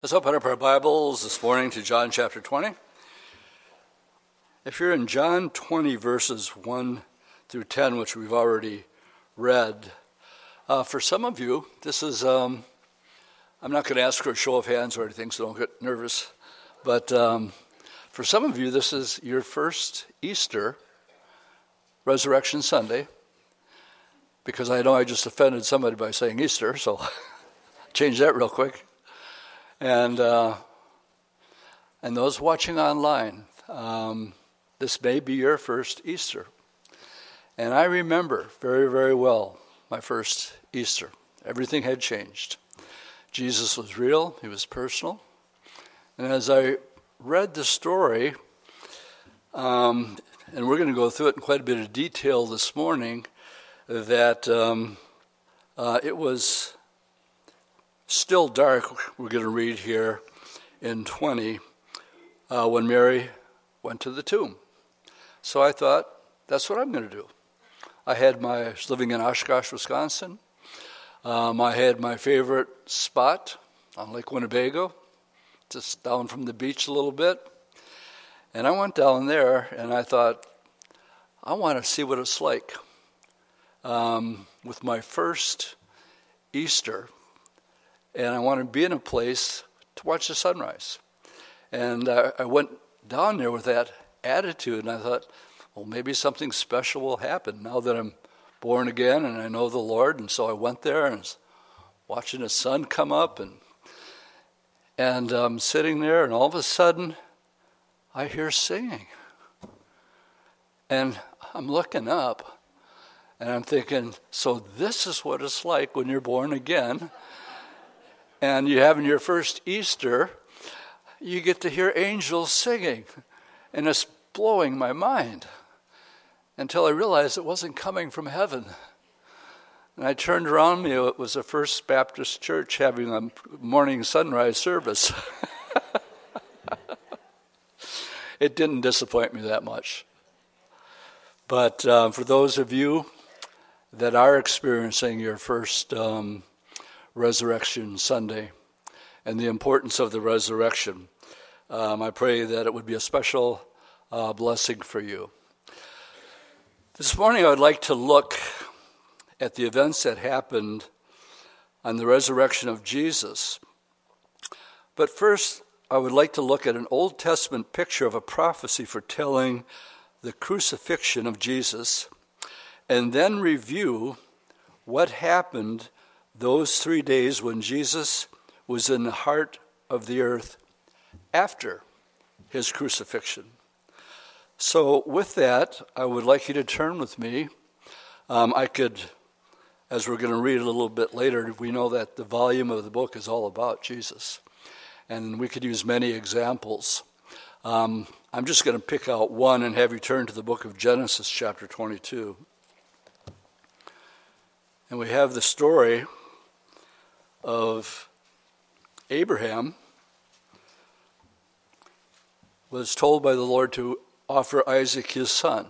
Let's open up our Bibles this morning to John chapter 20. If you're in John 20, verses 1 through 10, which we've already read, uh, for some of you, this is, um, I'm not going to ask for a show of hands or anything, so don't get nervous. But um, for some of you, this is your first Easter, Resurrection Sunday, because I know I just offended somebody by saying Easter, so change that real quick. And, uh, and those watching online, um, this may be your first Easter. And I remember very, very well my first Easter. Everything had changed. Jesus was real, he was personal. And as I read the story, um, and we're going to go through it in quite a bit of detail this morning, that um, uh, it was still dark, we're going to read here in 20, uh, when Mary went to the tomb. So I thought, that's what I'm going to do. I had my, I living in Oshkosh, Wisconsin. Um, I had my favorite spot on Lake Winnebago, just down from the beach a little bit. And I went down there and I thought, I want to see what it's like. Um, with my first Easter, and I wanted to be in a place to watch the sunrise. And uh, I went down there with that attitude, and I thought, well, maybe something special will happen now that I'm born again and I know the Lord. And so I went there and was watching the sun come up, and and I'm um, sitting there, and all of a sudden, I hear singing, and I'm looking up, and I'm thinking, so this is what it's like when you're born again and you have in your first Easter, you get to hear angels singing. And it's blowing my mind until I realized it wasn't coming from heaven. And I turned around me, it was a First Baptist church having a morning sunrise service. it didn't disappoint me that much. But uh, for those of you that are experiencing your first um, Resurrection Sunday and the importance of the resurrection. Um, I pray that it would be a special uh, blessing for you. This morning, I would like to look at the events that happened on the resurrection of Jesus. But first, I would like to look at an Old Testament picture of a prophecy foretelling the crucifixion of Jesus, and then review what happened those three days when Jesus was in the heart of the earth after his crucifixion. So, with that, I would like you to turn with me. Um, I could, as we're going to read a little bit later, we know that the volume of the book is all about Jesus. And we could use many examples. Um, I'm just going to pick out one and have you turn to the book of Genesis, chapter 22. And we have the story of Abraham was told by the Lord to offer Isaac his son.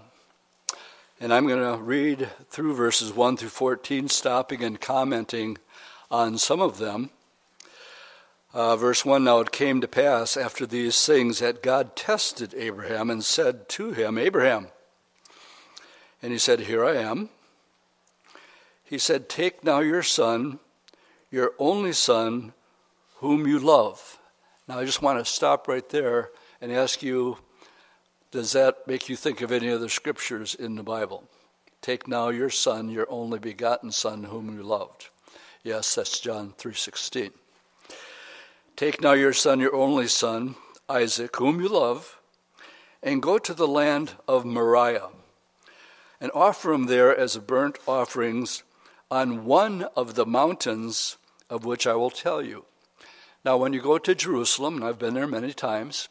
And I'm going to read through verses 1 through 14, stopping and commenting on some of them. Uh, verse 1 Now it came to pass after these things that God tested Abraham and said to him, Abraham. And he said, Here I am. He said, Take now your son your only son, whom you love. Now, I just want to stop right there and ask you does that make you think of any other scriptures in the Bible? Take now your son, your only begotten son, whom you loved. Yes, that's John 3:16. Take now your son, your only son, Isaac, whom you love, and go to the land of Moriah, and offer him there as a burnt offerings on one of the mountains of which I will tell you. Now, when you go to Jerusalem, and I've been there many times,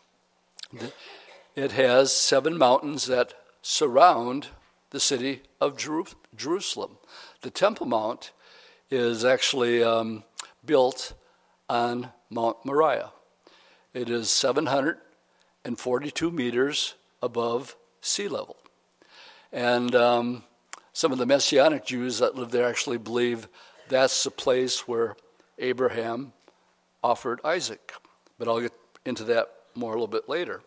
it has seven mountains that surround the city of Jerusalem. The Temple Mount is actually um, built on Mount Moriah. It is 742 meters above sea level. And um, some of the Messianic Jews that live there actually believe that's the place where Abraham offered Isaac. but I'll get into that more a little bit later.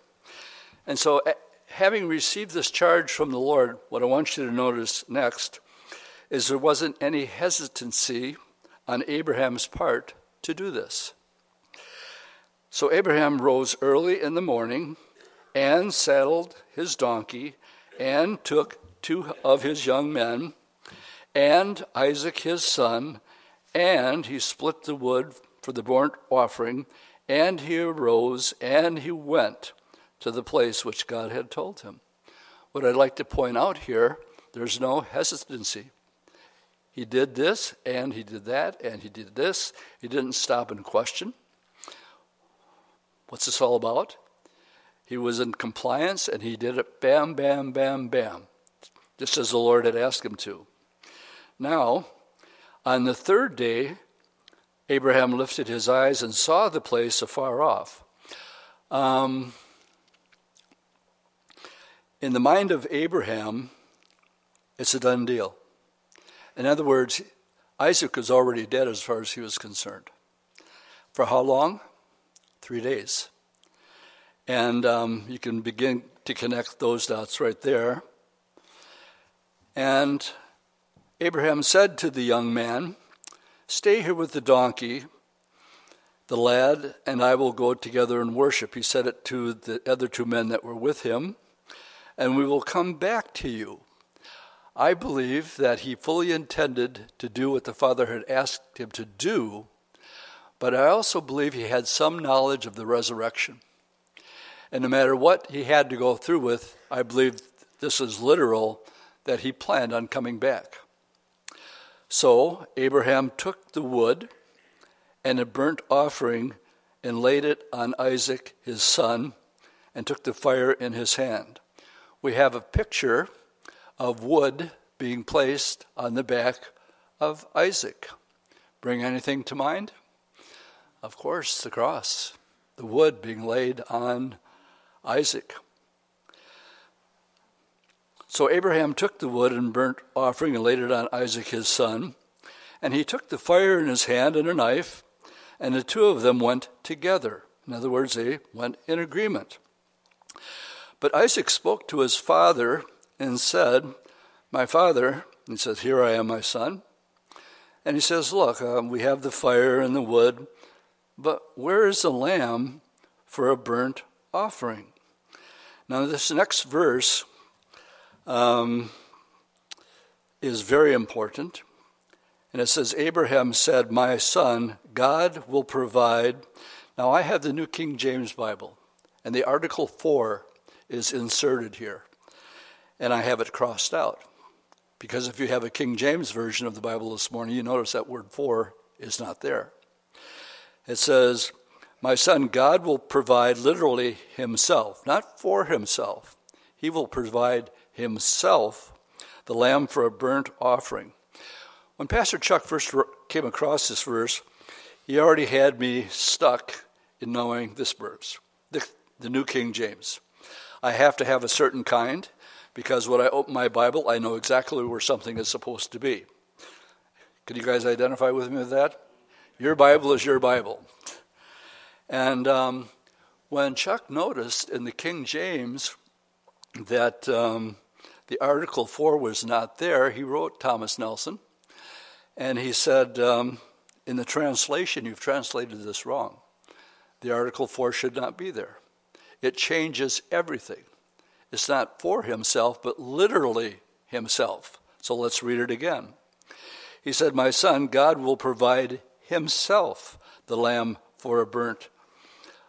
And so, having received this charge from the Lord, what I want you to notice next is there wasn't any hesitancy on Abraham's part to do this. So Abraham rose early in the morning and saddled his donkey and took two of his young men and Isaac his son, and he split the wood for the burnt offering, and he arose and he went to the place which God had told him. What I'd like to point out here, there's no hesitancy. He did this, and he did that, and he did this. He didn't stop and question. What's this all about? He was in compliance, and he did it bam, bam, bam, bam, just as the Lord had asked him to. Now, on the third day, Abraham lifted his eyes and saw the place afar off. Um, in the mind of Abraham, it's a done deal. In other words, Isaac was already dead as far as he was concerned. For how long? Three days. And um, you can begin to connect those dots right there. And Abraham said to the young man, Stay here with the donkey, the lad, and I will go together and worship. He said it to the other two men that were with him, and we will come back to you. I believe that he fully intended to do what the Father had asked him to do, but I also believe he had some knowledge of the resurrection. And no matter what he had to go through with, I believe this is literal that he planned on coming back. So Abraham took the wood and a burnt offering and laid it on Isaac his son and took the fire in his hand. We have a picture of wood being placed on the back of Isaac. Bring anything to mind? Of course, the cross, the wood being laid on Isaac. So Abraham took the wood and burnt offering and laid it on Isaac his son. And he took the fire in his hand and a knife, and the two of them went together. In other words, they went in agreement. But Isaac spoke to his father and said, My father, he says, Here I am, my son. And he says, Look, um, we have the fire and the wood, but where is the lamb for a burnt offering? Now, this next verse um, is very important. And it says, Abraham said, My son, God will provide. Now, I have the New King James Bible, and the article for is inserted here and I have it crossed out. Because if you have a King James version of the Bible this morning, you notice that word for is not there. It says, My son, God will provide literally himself, not for himself. He will provide himself the lamb for a burnt offering. When Pastor Chuck first came across this verse, he already had me stuck in knowing this verse, the, the New King James. I have to have a certain kind because when I open my Bible, I know exactly where something is supposed to be. Can you guys identify with me with that? Your Bible is your Bible. And um, when Chuck noticed in the King James that um, the article for was not there, he wrote Thomas Nelson, and he said, um, In the translation, you've translated this wrong. The article for should not be there. It changes everything. It's not for himself, but literally himself. So let's read it again. He said, My son, God will provide himself the lamb for a burnt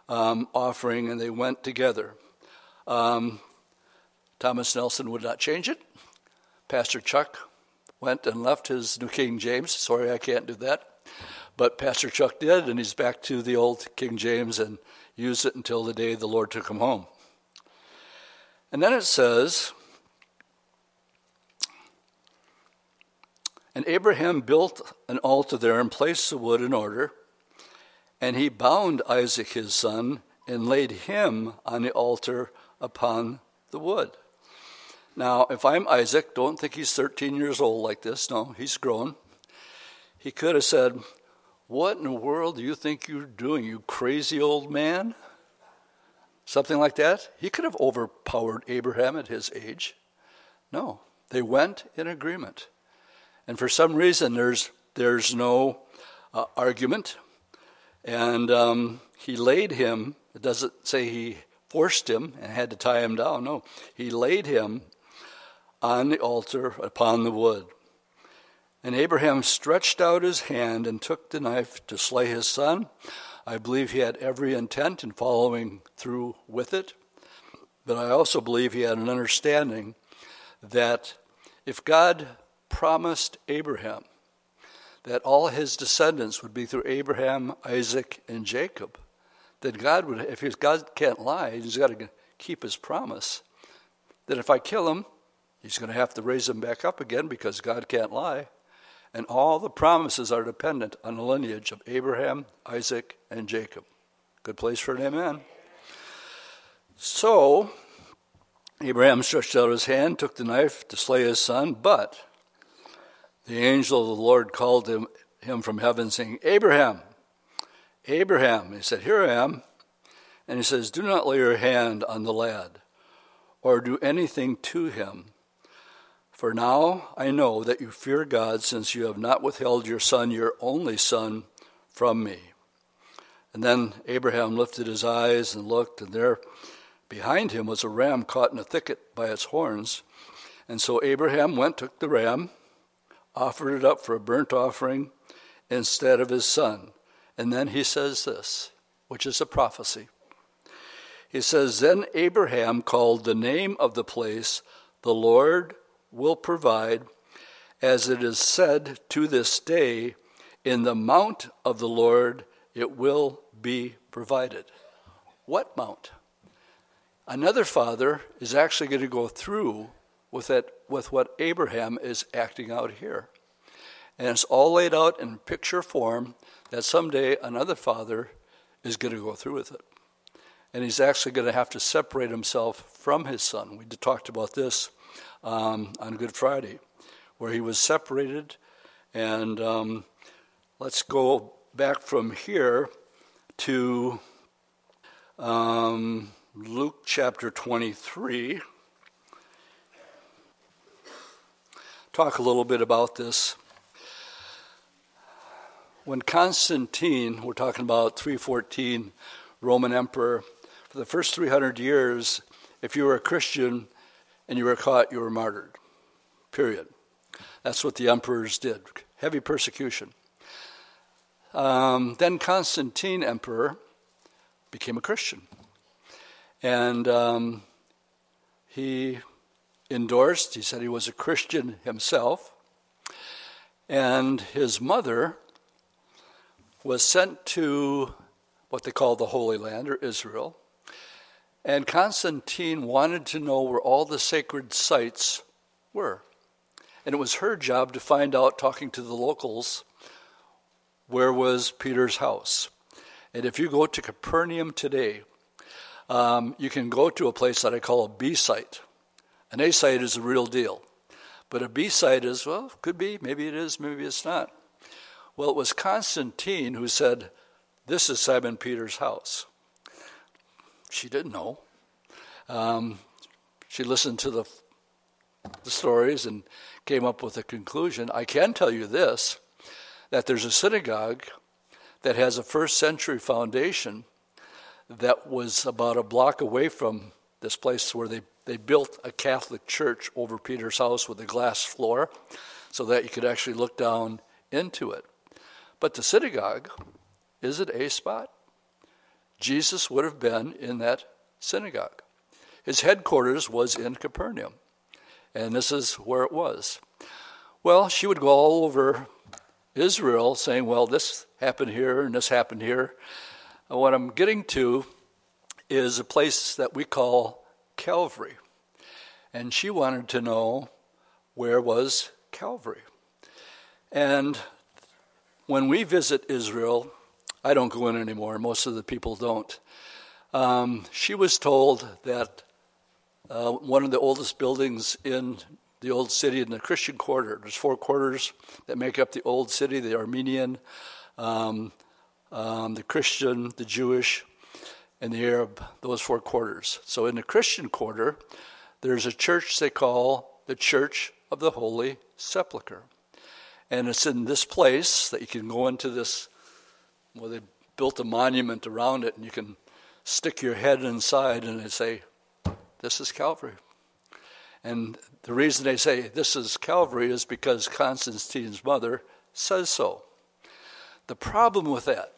um, offering, and they went together. Um, Thomas Nelson would not change it. Pastor Chuck went and left his New King James. Sorry, I can't do that. But Pastor Chuck did, and he's back to the old King James and used it until the day the Lord took him home. And then it says, And Abraham built an altar there and placed the wood in order. And he bound Isaac his son and laid him on the altar upon the wood. Now, if I'm Isaac, don't think he's 13 years old like this. No, he's grown. He could have said, What in the world do you think you're doing, you crazy old man? Something like that. He could have overpowered Abraham at his age. No, they went in agreement. And for some reason, there's, there's no uh, argument. And um, he laid him, it doesn't say he forced him and had to tie him down. No, he laid him on the altar upon the wood. And Abraham stretched out his hand and took the knife to slay his son. I believe he had every intent in following through with it. But I also believe he had an understanding that if God promised Abraham that all his descendants would be through Abraham, Isaac, and Jacob, that God would, if God can't lie, he's got to keep his promise. That if I kill him, he's going to have to raise him back up again because God can't lie. And all the promises are dependent on the lineage of Abraham, Isaac, and Jacob. Good place for an amen. So, Abraham stretched out his hand, took the knife to slay his son, but the angel of the Lord called him, him from heaven, saying, Abraham, Abraham. He said, Here I am. And he says, Do not lay your hand on the lad or do anything to him. For now I know that you fear God, since you have not withheld your son, your only son, from me. And then Abraham lifted his eyes and looked, and there behind him was a ram caught in a thicket by its horns. And so Abraham went, took the ram, offered it up for a burnt offering instead of his son. And then he says this, which is a prophecy. He says, Then Abraham called the name of the place, The Lord will provide, as it is said to this day, In the mount of the Lord it will be provided. What mount? Another father is actually going to go through with, it, with what Abraham is acting out here. And it's all laid out in picture form that someday another father is going to go through with it. And he's actually going to have to separate himself from his son. We talked about this um, on Good Friday, where he was separated. And um, let's go back from here to um, Luke chapter 23. Talk a little bit about this when Constantine, we're talking about 314, Roman emperor, for the first 300 years, if you were a Christian and you were caught, you were martyred. Period. That's what the emperors did. Heavy persecution. Um, then Constantine, emperor, became a Christian. And um, he endorsed, he said he was a Christian himself. And his mother was sent to what they call the Holy Land or Israel. And Constantine wanted to know where all the sacred sites were. And it was her job to find out, talking to the locals, where was Peter's house. And if you go to Capernaum today, um, you can go to a place that I call a B site. An A site is a real deal. But a B site is, well, could be, maybe it is, maybe it's not. Well, it was Constantine who said, This is Simon Peter's house. She didn't know. Um, she listened to the, the stories and came up with a conclusion. I can tell you this that there's a synagogue that has a first century foundation that was about a block away from this place where they, they built a Catholic church over Peter's house with a glass floor so that you could actually look down into it. But the synagogue is it a spot. Jesus would have been in that synagogue. His headquarters was in Capernaum, and this is where it was. Well, she would go all over Israel saying, Well, this happened here and this happened here. And what I'm getting to is a place that we call Calvary. And she wanted to know where was Calvary. And when we visit Israel, I don't go in anymore, most of the people don't. Um, she was told that uh, one of the oldest buildings in the old city in the Christian quarter, there's four quarters that make up the old city the Armenian, um, um, the Christian, the Jewish, and the Arab, those four quarters. So in the Christian quarter, there's a church they call the Church of the Holy Sepulchre. And it's in this place that you can go into this, well, they built a monument around it, and you can stick your head inside and they say, This is Calvary. And the reason they say this is Calvary is because Constantine's mother says so. The problem with that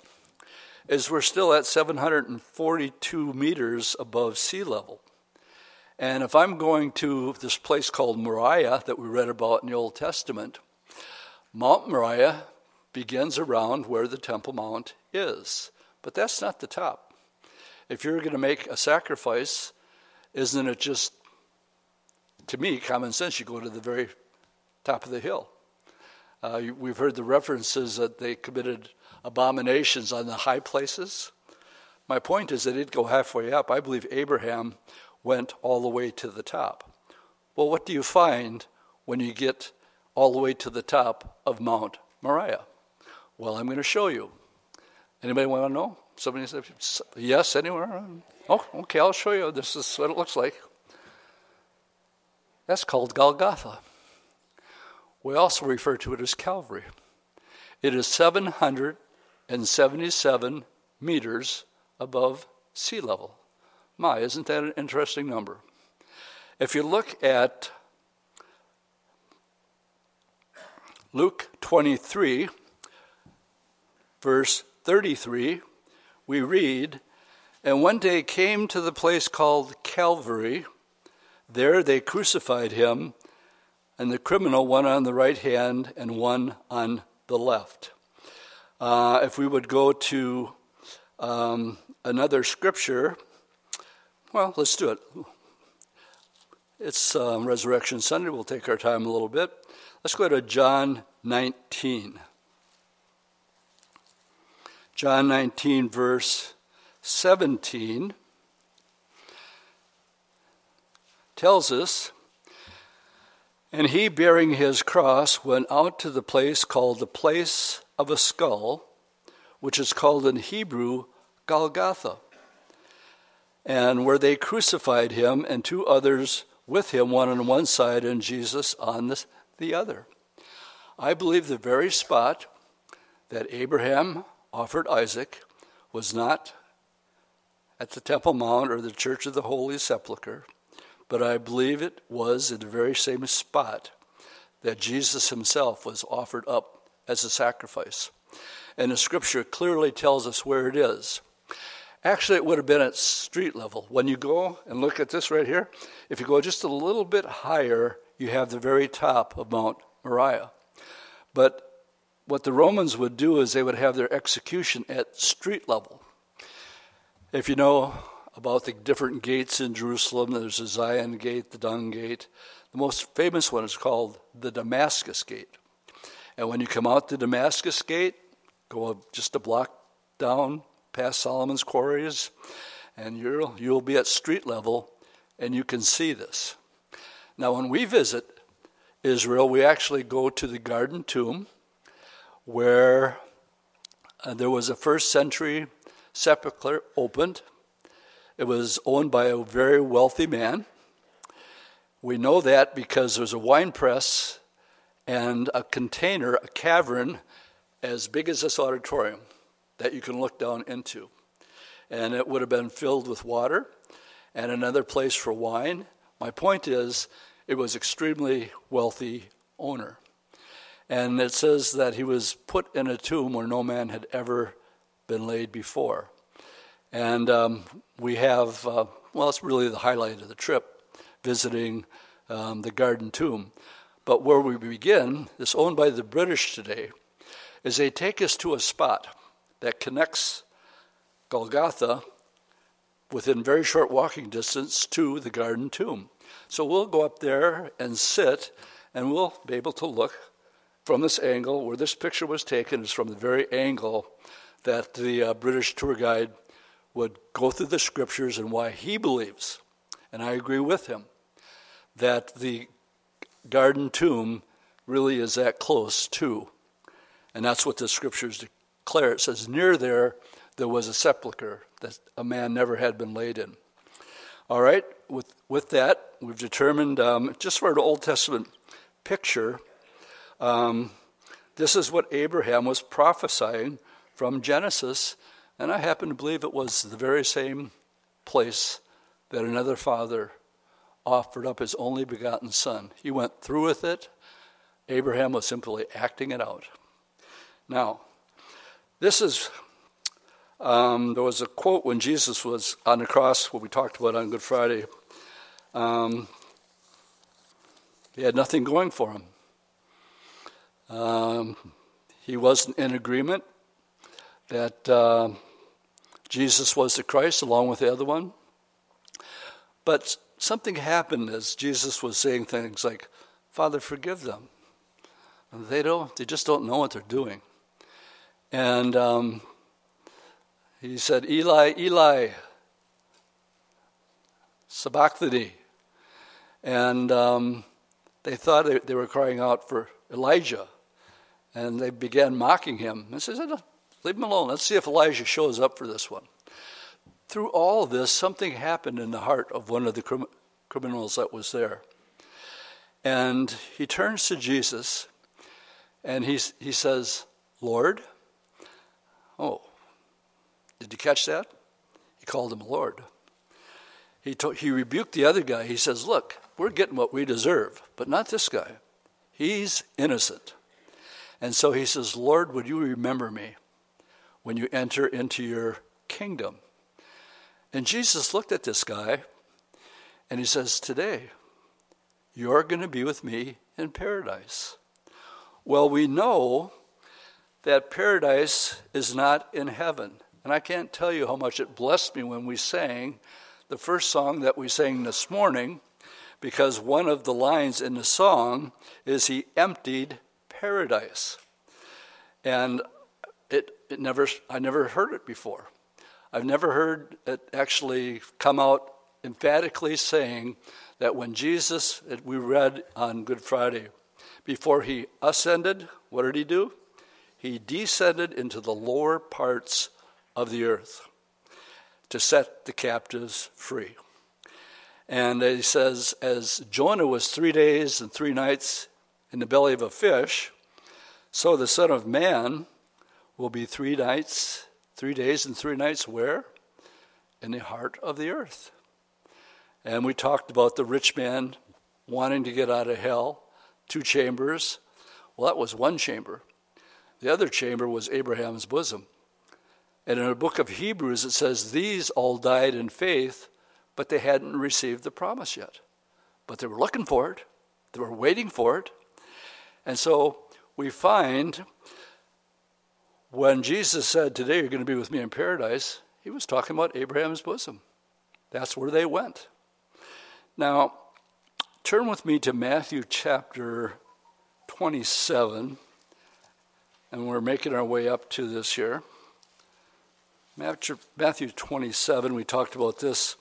is we're still at 742 meters above sea level. And if I'm going to this place called Moriah that we read about in the Old Testament, Mount Moriah begins around where the Temple Mount is. But that's not the top. If you're going to make a sacrifice, isn't it just to me, common sense, you go to the very top of the hill. Uh, we've heard the references that they committed abominations on the high places. My point is they didn't go halfway up. I believe Abraham went all the way to the top. Well, what do you find when you get all the way to the top of Mount Moriah? Well, I'm going to show you. Anybody want to know? Somebody said, yes, anywhere? Oh, okay, I'll show you. This is what it looks like. That's called Golgotha. We also refer to it as Calvary. It is 777 meters above sea level. My, isn't that an interesting number? If you look at Luke 23, verse 33, we read, And one day came to the place called Calvary there they crucified him, and the criminal, one on the right hand and one on the left. Uh, if we would go to um, another scripture, well, let's do it. It's um, Resurrection Sunday. We'll take our time a little bit. Let's go to John 19. John 19, verse 17. tells us, and he, bearing his cross, went out to the place called the place of a skull, which is called in Hebrew Golgotha, and where they crucified him and two others with him, one on one side and Jesus on the, the other. I believe the very spot that Abraham offered Isaac was not at the Temple Mount or the Church of the Holy Sepulchre, but I believe it was in the very same spot that Jesus himself was offered up as a sacrifice. And the scripture clearly tells us where it is. Actually, it would have been at street level. When you go and look at this right here, if you go just a little bit higher, you have the very top of Mount Moriah. But what the Romans would do is they would have their execution at street level. If you know about the different gates in Jerusalem. There's the Zion Gate, the Dung Gate. The most famous one is called the Damascus Gate. And when you come out the Damascus Gate, go just a block down past Solomon's quarries, and you'll, you'll be at street level and you can see this. Now, when we visit Israel, we actually go to the Garden Tomb where uh, there was a first century sepulchre opened it was owned by a very wealthy man. We know that because there's a wine press and a container, a cavern as big as this auditorium that you can look down into. And it would have been filled with water and another place for wine. My point is, it was extremely wealthy owner. And it says that he was put in a tomb where no man had ever been laid before. And um, we have, uh, well, it's really the highlight of the trip, visiting um, the Garden Tomb. But where we begin, it's owned by the British today, is they take us to a spot that connects Golgotha within very short walking distance to the Garden Tomb. So we'll go up there and sit, and we'll be able to look from this angle where this picture was taken is from the very angle that the uh, British tour guide would go through the scriptures and why he believes, and I agree with him, that the garden tomb really is that close to. And that's what the scriptures declare. it says, Near there, there was a sepulchre that a man never had been laid in. All right, with, with that, we've determined um, just for an Old Testament picture, um, this is what Abraham was prophesying from Genesis, and I happen to believe it was the very same place that another father offered up his only begotten son. He went through with it. Abraham was simply acting it out. Now, this is, um, there was a quote when Jesus was on the cross, what we talked about on Good Friday. Um, he had nothing going for him. Um, he wasn't in agreement that uh, Jesus was the Christ along with the other one. But something happened as Jesus was saying things like, Father, forgive them. And they don't, they just don't know what they're doing. And um, he said, Eli, Eli, sabachthani. And um, they thought they, they, were crying out for Elijah. And they began mocking him. And says, leave him alone. Let's see if Elijah shows up for this one. Through all of this, something happened in the heart of one of the crim- criminals that was there. And he turns to Jesus and he, he says, Lord. Oh, did you catch that? He called him Lord. He, he rebuked the other guy. He says, Look, we're getting what we deserve, but not this guy. He's innocent. And so he says, Lord, would you remember me when you enter into your kingdom? And Jesus looked at this guy and he says, Today, you're going to be with me in paradise. Well, we know that paradise is not in heaven. And I can't tell you how much it blessed me when we sang the first song that we sang this morning, because one of the lines in the song is He emptied paradise. And it, it never, I never heard it before. I've never heard it actually come out emphatically saying that when Jesus, we read on Good Friday, before he ascended, what did he do? He descended into the lower parts of the earth to set the captives free. And he says, as Jonah was three days and three nights in the belly of a fish, so the Son of Man will be three nights, three days and three nights where? In the heart of the earth. And we talked about the rich man wanting to get out of hell two chambers. Well, that was one chamber. The other chamber was Abraham's bosom. And in the book of Hebrews, it says, These all died in faith, but they hadn't received the promise yet. But they were looking for it, they were waiting for it. And so we find when Jesus said, Today you're going to be with me in paradise, he was talking about Abraham's bosom. That's where they went. Now, Turn with me to Matthew chapter 27, and we're making our way up to this here. Matthew 27, we talked about this.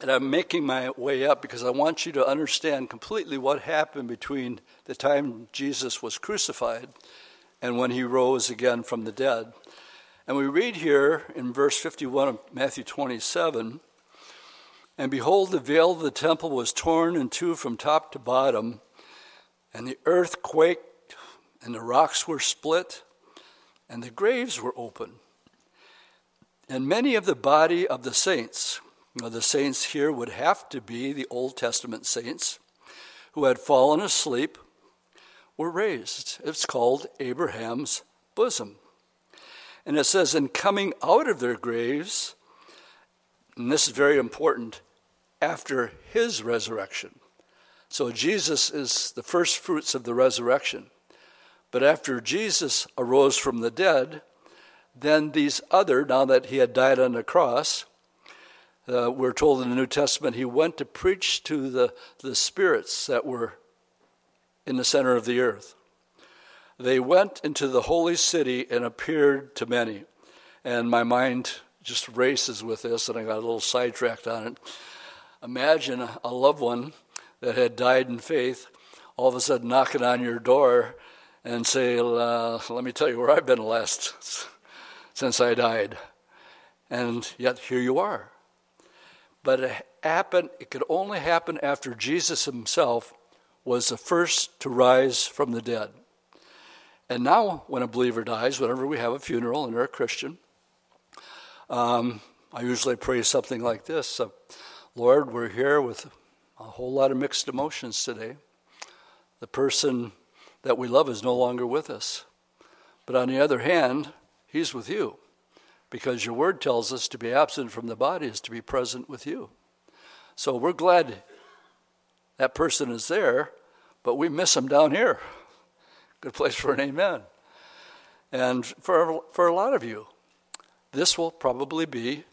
And I'm making my way up because I want you to understand completely what happened between the time Jesus was crucified and when he rose again from the dead. And we read here in verse 51 of Matthew 27 and behold, the veil of the temple was torn in two from top to bottom, and the earth quaked, and the rocks were split, and the graves were open. And many of the body of the saints, the saints here would have to be the Old Testament saints, who had fallen asleep, were raised. It's called Abraham's bosom. And it says, in coming out of their graves, and this is very important, after his resurrection. So Jesus is the first fruits of the resurrection. But after Jesus arose from the dead, then these other, now that he had died on the cross, uh, we're told in the New Testament he went to preach to the, the spirits that were in the center of the earth. They went into the holy city and appeared to many. And my mind just races with this, and I got a little sidetracked on it. Imagine a loved one that had died in faith all of a sudden knocking on your door and say, uh, Let me tell you where I've been last since I died. And yet here you are. But it happened, it could only happen after Jesus himself was the first to rise from the dead. And now, when a believer dies, whenever we have a funeral and they're a Christian, um, I usually pray something like this Lord, we're here with a whole lot of mixed emotions today. The person that we love is no longer with us. But on the other hand, he's with you because your word tells us to be absent from the body is to be present with you. So we're glad that person is there, but we miss him down here. Good place for an amen. And for, for a lot of you, this will probably be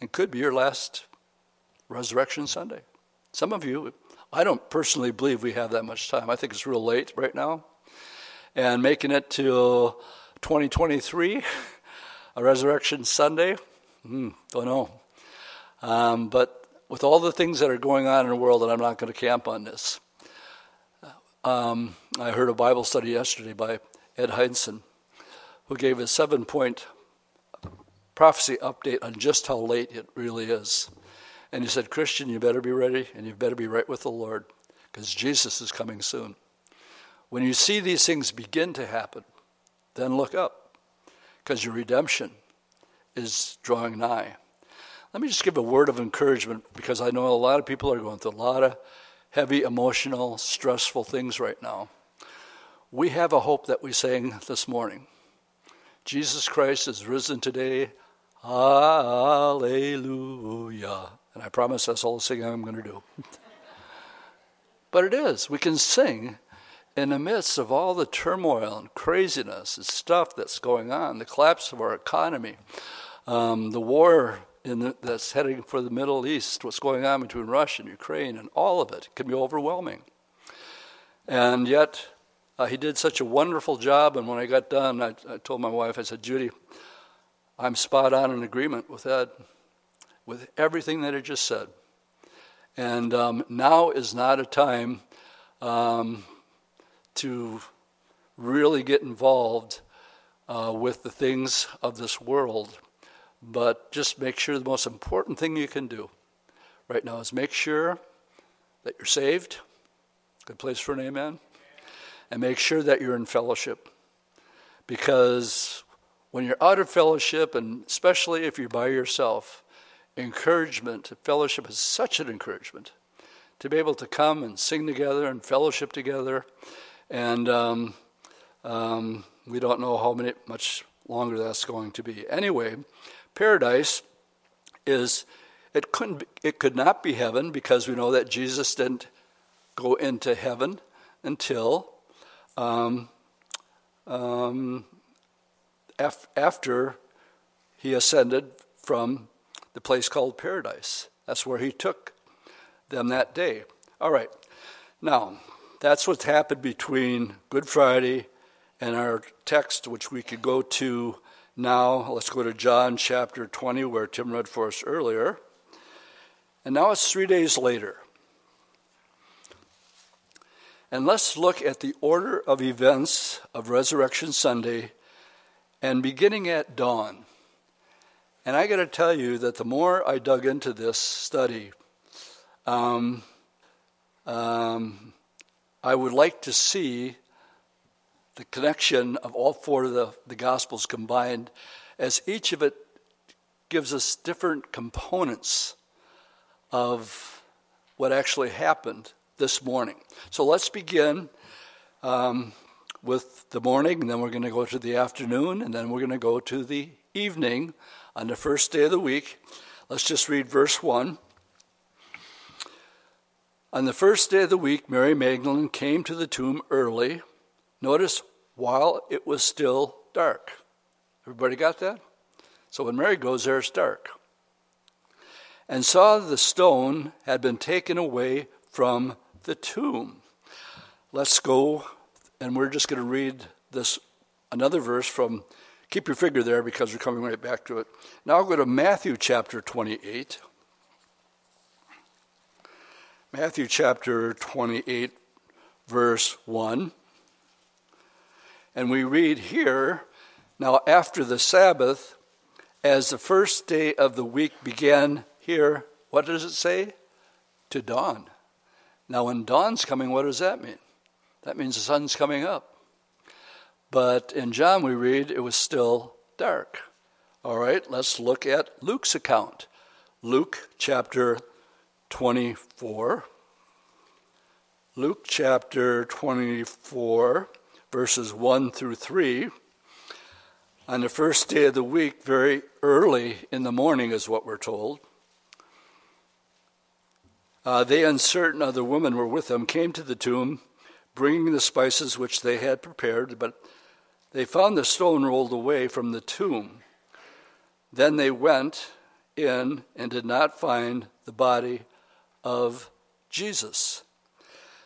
and could be your last Resurrection Sunday. Some of you, I don't personally believe we have that much time. I think it's real late right now. And making it to 2023, a Resurrection Sunday, mm, don't know. Um, but with all the things that are going on in the world, and I'm not going to camp on this, um, I heard a Bible study yesterday by Ed Hindson, who gave a seven point prophecy update on just how late it really is. And he said, Christian, you better be ready and you better be right with the Lord because Jesus is coming soon. When you see these things begin to happen, then look up because your redemption is drawing nigh. Let me just give a word of encouragement because I know a lot of people are going through a lot of heavy, emotional, stressful things right now. We have a hope that we sang this morning. Jesus Christ is risen today. Hallelujah. And I promise that's all the singing I'm going to do. but it is. We can sing in the midst of all the turmoil and craziness and stuff that's going on, the collapse of our economy, um, the war the, that's heading for the Middle East, what's going on between Russia and Ukraine, and all of it can be overwhelming. And yet, uh, he did such a wonderful job. And when I got done, I, I told my wife, I said, Judy, I'm spot on in agreement with Ed, with everything that he just said. And um, now is not a time um, to really get involved uh, with the things of this world but just make sure the most important thing you can do right now is make sure that you're saved. Good place for an amen. And make sure that you're in fellowship. Because when you're out of fellowship, and especially if you're by yourself, encouragement, fellowship is such an encouragement to be able to come and sing together and fellowship together. And um, um, we don't know how many, much longer that's going to be. Anyway, Paradise is it couldn't it could not be heaven because we know that Jesus didn't go into heaven until um, um, af- after he ascended from the place called paradise. That's where he took them that day. All right. Now, that's what's happened between Good Friday and our text, which we could go to now, let's go to John chapter 20, where Tim read for us earlier. And now it's three days later. And let's look at the order of events of Resurrection Sunday and beginning at dawn. And I got to tell you that the more I dug into this study, um, um, I would like to see the connection of all four of the, the Gospels combined, as each of it gives us different components of what actually happened this morning. So let's begin um, with the morning, and then we're going to go to the afternoon, and then we're going to go to the evening on the first day of the week. Let's just read verse 1. On the first day of the week, Mary Magdalene came to the tomb early. Notice while it was still dark. Everybody got that? So when Mary goes there, it's dark. And saw the stone had been taken away from the tomb. Let's go, and we're just going to read this another verse from. Keep your finger there because we're coming right back to it. Now I'll go to Matthew chapter 28. Matthew chapter 28, verse 1. And we read here now, after the Sabbath, as the first day of the week began here, what does it say? To dawn. Now, when dawn's coming, what does that mean? That means the sun's coming up. But in John, we read it was still dark. All right, let's look at Luke's account. Luke chapter 24. Luke chapter 24, verses 1 through 3. On the first day of the week, very early in the morning, is what we're told. Uh, they and certain other women were with them, came to the tomb, bringing the spices which they had prepared, but they found the stone rolled away from the tomb. Then they went in and did not find the body of Jesus.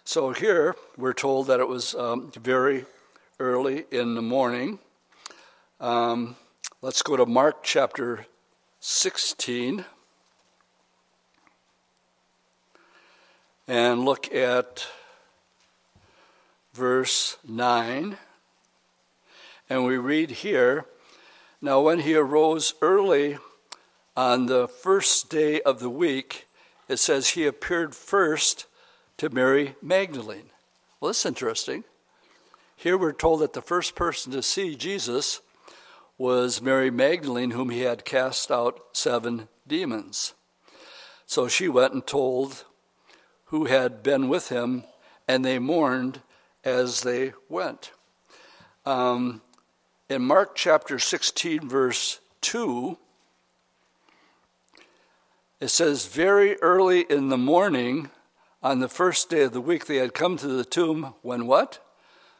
So here we're told that it was um, very early in the morning. Um, let's go to Mark chapter 16 and look at verse 9. And we read here Now, when he arose early on the first day of the week, it says he appeared first to Mary Magdalene. Well, that's interesting. Here we're told that the first person to see Jesus was Mary Magdalene, whom he had cast out seven demons. So she went and told who had been with him, and they mourned as they went. Um, in Mark chapter 16, verse 2, it says, Very early in the morning, on the first day of the week, they had come to the tomb when what?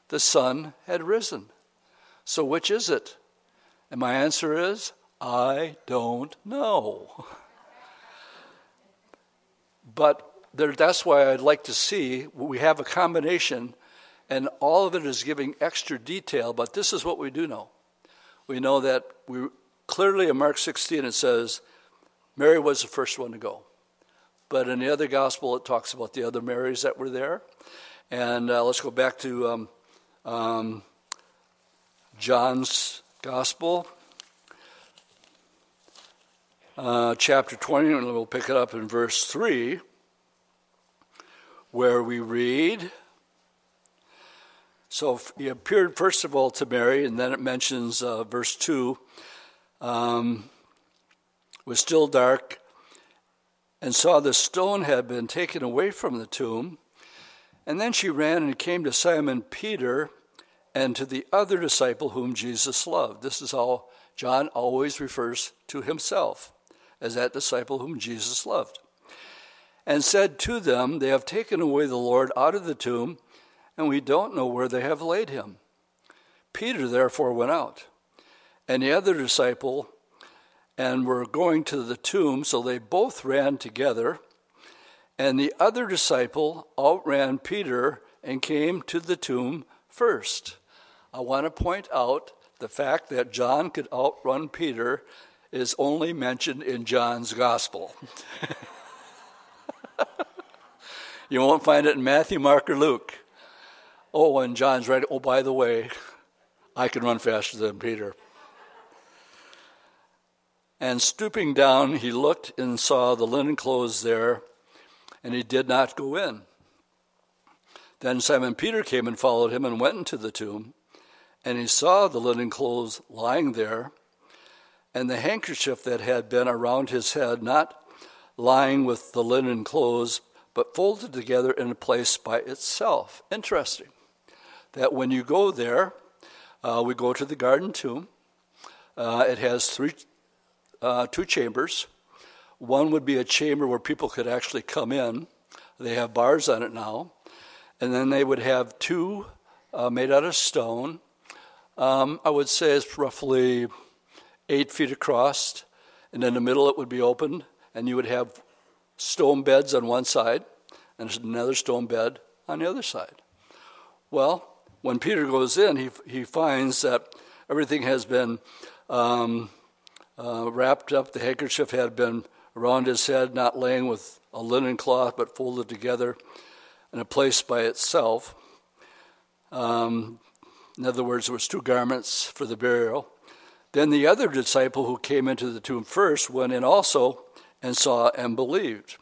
The sun had risen. So, which is it? And my answer is, I don't know. but there, that's why I'd like to see we have a combination, and all of it is giving extra detail, but this is what we do know. We know that we clearly in Mark 16 it says Mary was the first one to go. But in the other gospel, it talks about the other Marys that were there. And uh, let's go back to um, um, John's gospel, uh, chapter 20, and we'll pick it up in verse 3, where we read. So he appeared first of all to Mary, and then it mentions uh, verse 2 um, was still dark and saw the stone had been taken away from the tomb. And then she ran and came to Simon Peter and to the other disciple whom Jesus loved. This is how John always refers to himself as that disciple whom Jesus loved. And said to them, They have taken away the Lord out of the tomb, and we don't know where they have laid him. Peter therefore went out, and the other disciple, and were going to the tomb, so they both ran together. And the other disciple outran Peter and came to the tomb first. I want to point out the fact that John could outrun Peter is only mentioned in John's gospel. you won't find it in Matthew, Mark, or Luke. Oh, and John's right. Oh, by the way, I can run faster than Peter. And stooping down, he looked and saw the linen clothes there, and he did not go in. Then Simon Peter came and followed him and went into the tomb. And he saw the linen clothes lying there, and the handkerchief that had been around his head, not lying with the linen clothes, but folded together in a place by itself. Interesting that when you go there, uh, we go to the garden tomb. Uh, it has three, uh, two chambers. One would be a chamber where people could actually come in. They have bars on it now. And then they would have two uh, made out of stone um, I would say it's roughly eight feet across, and in the middle it would be open, and you would have stone beds on one side, and another stone bed on the other side. Well, when Peter goes in, he, he finds that everything has been um, uh, wrapped up. The handkerchief had been around his head, not laying with a linen cloth, but folded together in a place by itself. Um, In other words, there was two garments for the burial. Then the other disciple who came into the tomb first went in also and saw and believed.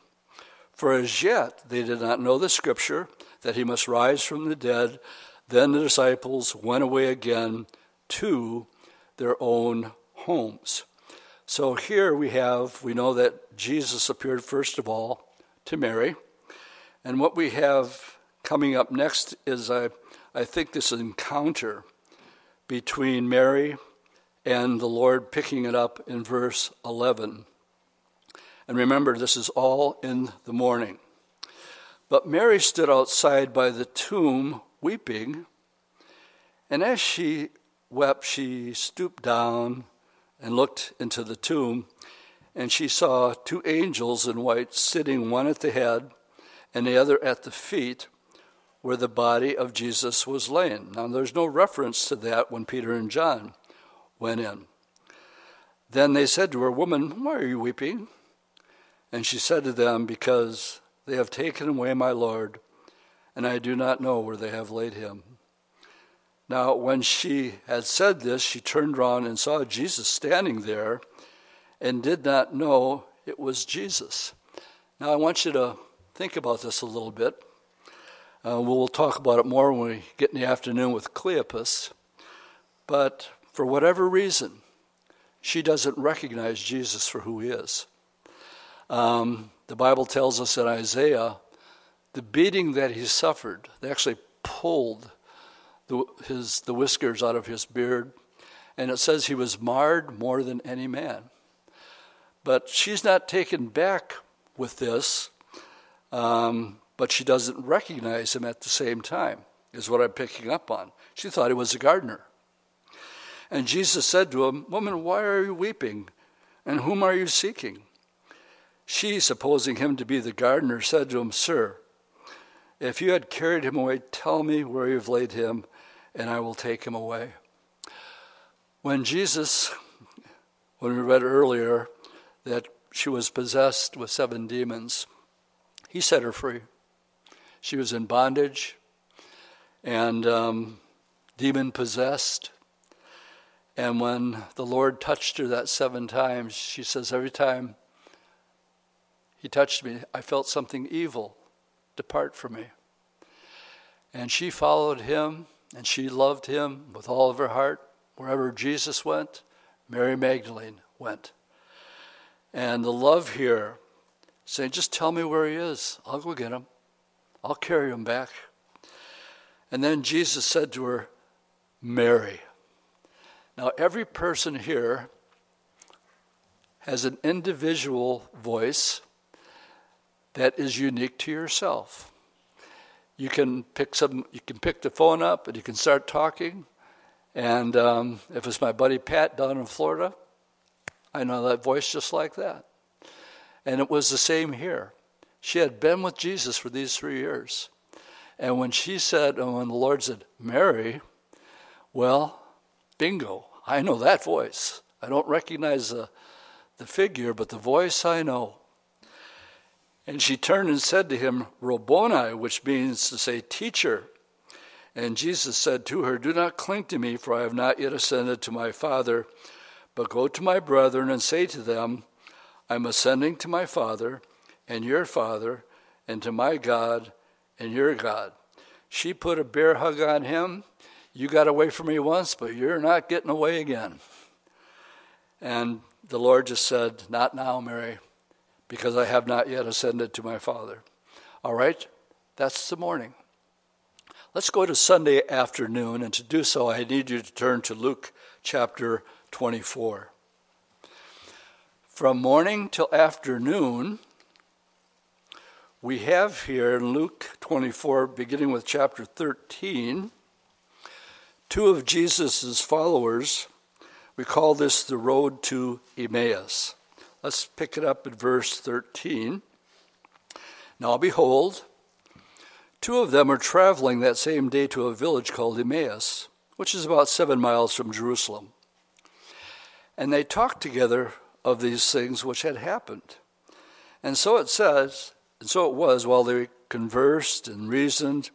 For as yet they did not know the scripture that he must rise from the dead. Then the disciples went away again to their own homes. So here we have, we know that Jesus appeared first of all to Mary. And what we have coming up next is, I, I think, this encounter between Mary and the Lord, picking it up in verse 11. And remember, this is all in the morning. But Mary stood outside by the tomb weeping, and as she wept, she stooped down and looked into the tomb, and she saw two angels in white sitting, one at the head and the other at the feet, where the body of Jesus was laying. Now, there's no reference to that when Peter and John went in. Then they said to her, Woman, why are you weeping? And she said to them, Because they have taken away my Lord, and I do not know where they have laid him. Now, when she had said this, she turned round and saw Jesus standing there and did not know it was Jesus. Now, I want you to think about this a little bit. Uh, we'll talk about it more when we get in the afternoon with Cleopas. But for whatever reason, she doesn't recognize Jesus for who he is. Um, the Bible tells us in Isaiah the beating that he suffered, they actually pulled the, his, the whiskers out of his beard, and it says he was marred more than any man. But she's not taken back with this, um, but she doesn't recognize him at the same time, is what I'm picking up on. She thought he was a gardener. And Jesus said to him, Woman, why are you weeping? And whom are you seeking? She, supposing him to be the gardener, said to him, Sir, if you had carried him away, tell me where you've laid him, and I will take him away. When Jesus, when we read earlier that she was possessed with seven demons, he set her free. She was in bondage and um, demon possessed. And when the Lord touched her that seven times, she says, Every time he touched me, I felt something evil depart from me. And she followed him and she loved him with all of her heart. Wherever Jesus went, Mary Magdalene went. And the love here, saying, just tell me where he is. I'll go get him. I'll carry him back. And then Jesus said to her, Mary. Now, every person here has an individual voice that is unique to yourself. You can pick some. You can pick the phone up and you can start talking. And um, if it's my buddy Pat down in Florida, I know that voice just like that. And it was the same here. She had been with Jesus for these three years. And when she said, and when the Lord said, Mary, well, bingo, I know that voice. I don't recognize the, the figure, but the voice I know. And she turned and said to him, Rabboni, which means to say, teacher. And Jesus said to her, Do not cling to me, for I have not yet ascended to my Father, but go to my brethren and say to them, I'm ascending to my Father and your Father, and to my God and your God. She put a bear hug on him. You got away from me once, but you're not getting away again. And the Lord just said, Not now, Mary because I have not yet ascended to my Father. All right? That's the morning. Let's go to Sunday afternoon, and to do so, I need you to turn to Luke chapter 24. From morning till afternoon, we have here in Luke 24, beginning with chapter 13, two of Jesus' followers. We call this the road to Emmaus. Let's pick it up at verse 13. Now, behold, two of them are traveling that same day to a village called Emmaus, which is about seven miles from Jerusalem. And they talked together of these things which had happened. And so it says, and so it was while they conversed and reasoned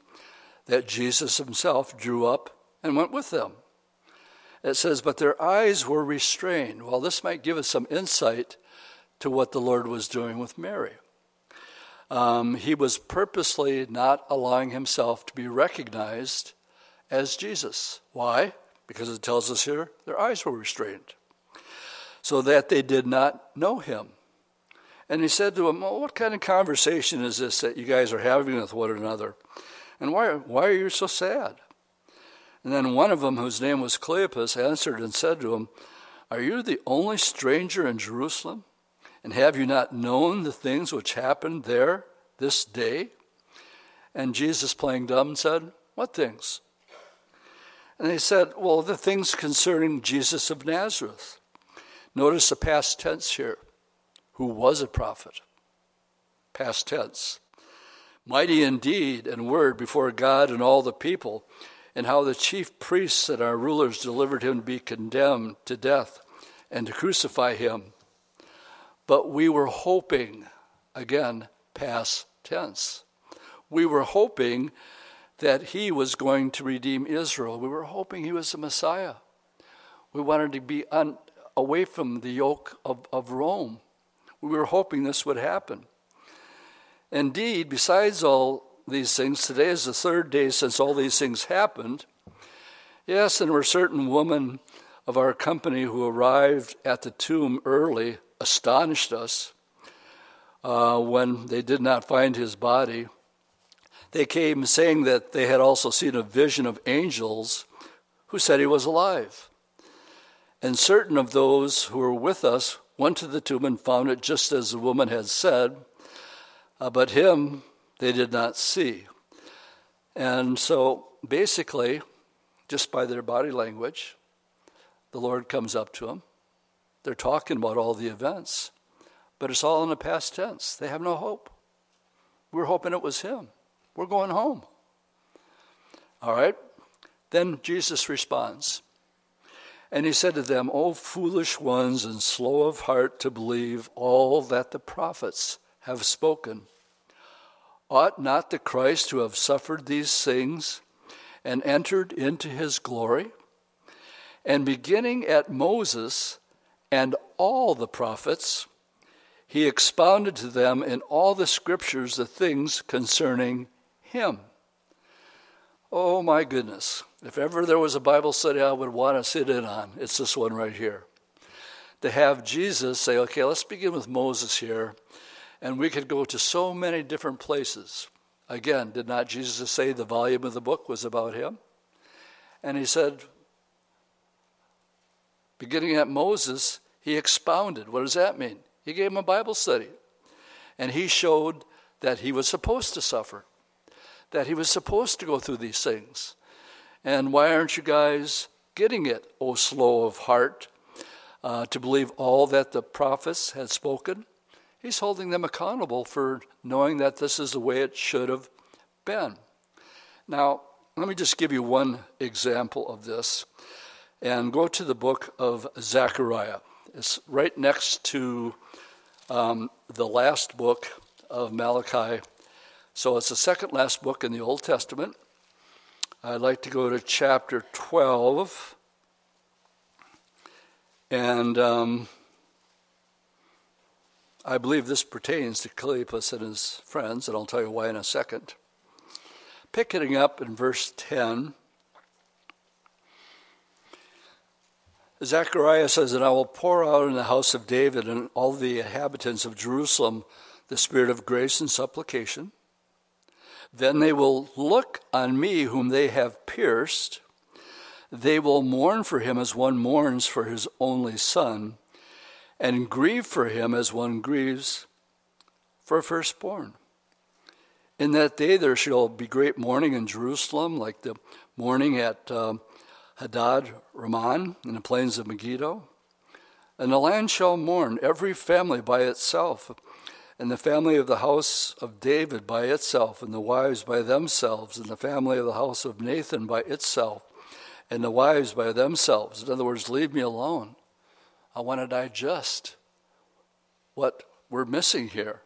that Jesus himself drew up and went with them. It says, But their eyes were restrained. Well, this might give us some insight to what the Lord was doing with Mary. Um, he was purposely not allowing himself to be recognized as Jesus. Why? Because it tells us here their eyes were restrained, so that they did not know him. And he said to him, well, What kind of conversation is this that you guys are having with one another? And why, why are you so sad? And then one of them, whose name was Cleopas, answered and said to him, Are you the only stranger in Jerusalem? And have you not known the things which happened there this day? And Jesus, playing dumb, said, What things? And they said, Well, the things concerning Jesus of Nazareth. Notice the past tense here who was a prophet. Past tense. Mighty in deed and word before God and all the people, and how the chief priests and our rulers delivered him to be condemned to death and to crucify him. But we were hoping, again, past tense. We were hoping that he was going to redeem Israel. We were hoping he was the Messiah. We wanted to be un, away from the yoke of, of Rome. We were hoping this would happen. Indeed, besides all these things, today is the third day since all these things happened. Yes, and there were certain women of our company who arrived at the tomb early, astonished us uh, when they did not find his body. They came saying that they had also seen a vision of angels who said he was alive. And certain of those who were with us went to the tomb and found it just as the woman had said, uh, but him they did not see. And so basically, just by their body language, the Lord comes up to them. They're talking about all the events, but it's all in the past tense. They have no hope. We're hoping it was him. We're going home. All right? Then Jesus responds. And he said to them, O foolish ones and slow of heart to believe all that the prophets have spoken. Ought not the Christ to have suffered these things and entered into his glory? And beginning at Moses and all the prophets, he expounded to them in all the scriptures the things concerning him. Oh my goodness. If ever there was a Bible study I would want to sit in on, it's this one right here. To have Jesus say, okay, let's begin with Moses here, and we could go to so many different places. Again, did not Jesus say the volume of the book was about him? And he said, beginning at Moses, he expounded. What does that mean? He gave him a Bible study. And he showed that he was supposed to suffer, that he was supposed to go through these things. And why aren't you guys getting it, O slow of heart, uh, to believe all that the prophets had spoken? He's holding them accountable for knowing that this is the way it should have been. Now, let me just give you one example of this and go to the book of Zechariah. It's right next to um, the last book of Malachi. So it's the second last book in the Old Testament. I'd like to go to chapter 12. And um, I believe this pertains to Cleopas and his friends, and I'll tell you why in a second. Picking up in verse 10, Zechariah says, that I will pour out in the house of David and all the inhabitants of Jerusalem the spirit of grace and supplication. Then they will look on me whom they have pierced. They will mourn for him as one mourns for his only son, and grieve for him as one grieves for a firstborn. In that day there shall be great mourning in Jerusalem, like the mourning at um, Hadad Rimmon in the plains of Megiddo. And the land shall mourn, every family by itself and the family of the house of David by itself, and the wives by themselves, and the family of the house of Nathan by itself, and the wives by themselves. In other words, leave me alone. I want to digest what we're missing here.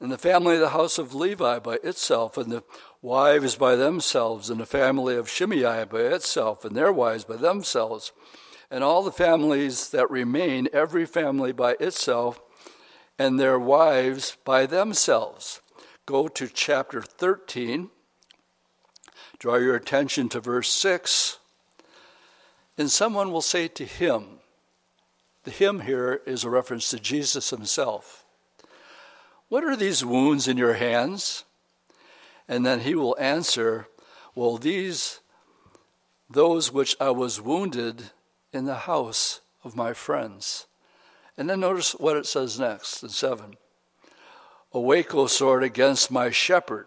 and the family of the house of Levi by itself, and the wives by themselves, and the family of Shimei by itself, and their wives by themselves, and all the families that remain, every family by itself, and their wives by themselves. Go to chapter 13. Draw your attention to verse 6. And someone will say to him, the him here is a reference to Jesus himself. What are these wounds in your hands? And then he will answer, Well, these, those which I was wounded in the house of my friends. And then notice what it says next in 7. Awake, O sword, against my shepherd,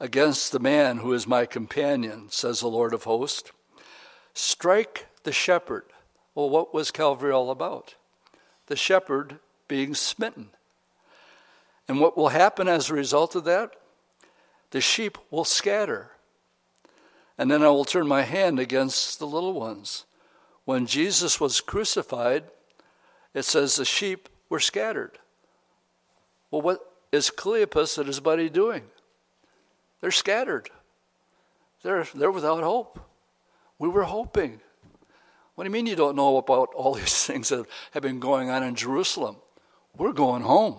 against the man who is my companion, says the Lord of hosts. Strike the shepherd. Well, what was Calvary all about? The shepherd being smitten. And what will happen as a result of that? The sheep will scatter. And then I will turn my hand against the little ones. When Jesus was crucified, it says the sheep were scattered. Well, what is Cleopas and his buddy doing? They're scattered. They're, they're without hope. We were hoping. What do you mean you don't know about all these things that have been going on in Jerusalem? We're going home.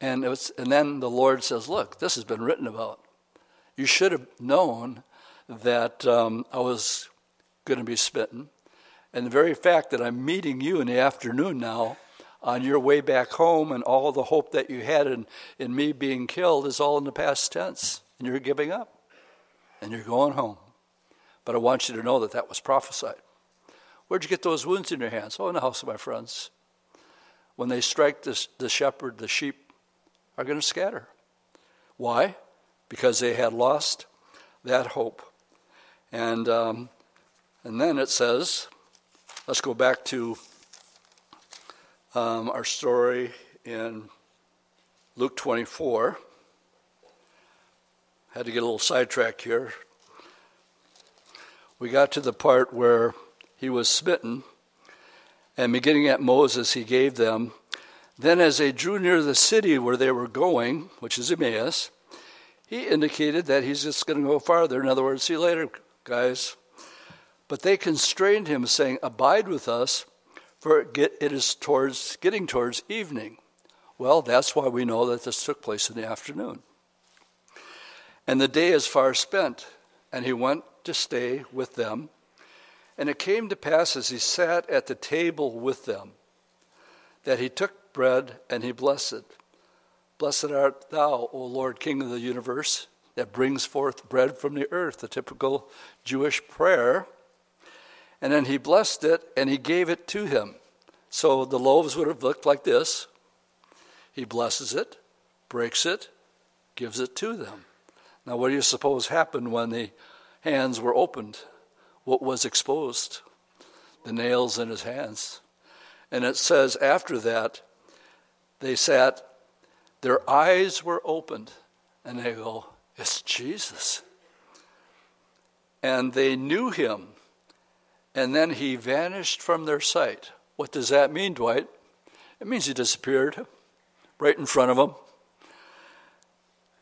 And, it was, and then the Lord says, Look, this has been written about. You should have known that um, I was going to be smitten. And the very fact that I'm meeting you in the afternoon now on your way back home and all the hope that you had in, in me being killed is all in the past tense. And you're giving up. And you're going home. But I want you to know that that was prophesied. Where'd you get those wounds in your hands? Oh, in the house of my friends. When they strike the, the shepherd, the sheep are going to scatter. Why? Because they had lost that hope. And, um, and then it says, let's go back to um, our story in Luke 24. Had to get a little sidetracked here. We got to the part where he was smitten, and beginning at Moses, he gave them then, as they drew near the city where they were going, which is Emmaus, he indicated that he's just going to go farther. In other words, see you later, guys. But they constrained him, saying, Abide with us, for it is towards getting towards evening. Well, that's why we know that this took place in the afternoon. And the day is far spent, and he went to stay with them. And it came to pass as he sat at the table with them that he took bread, and he blessed it. Blessed art thou, O Lord, King of the universe, that brings forth bread from the earth, the typical Jewish prayer. And then he blessed it and he gave it to him. So the loaves would have looked like this. He blesses it, breaks it, gives it to them. Now, what do you suppose happened when the hands were opened? What was exposed? The nails in his hands. And it says after that, they sat, their eyes were opened, and they go, It's Jesus. And they knew him, and then he vanished from their sight. What does that mean, Dwight? It means he disappeared right in front of them.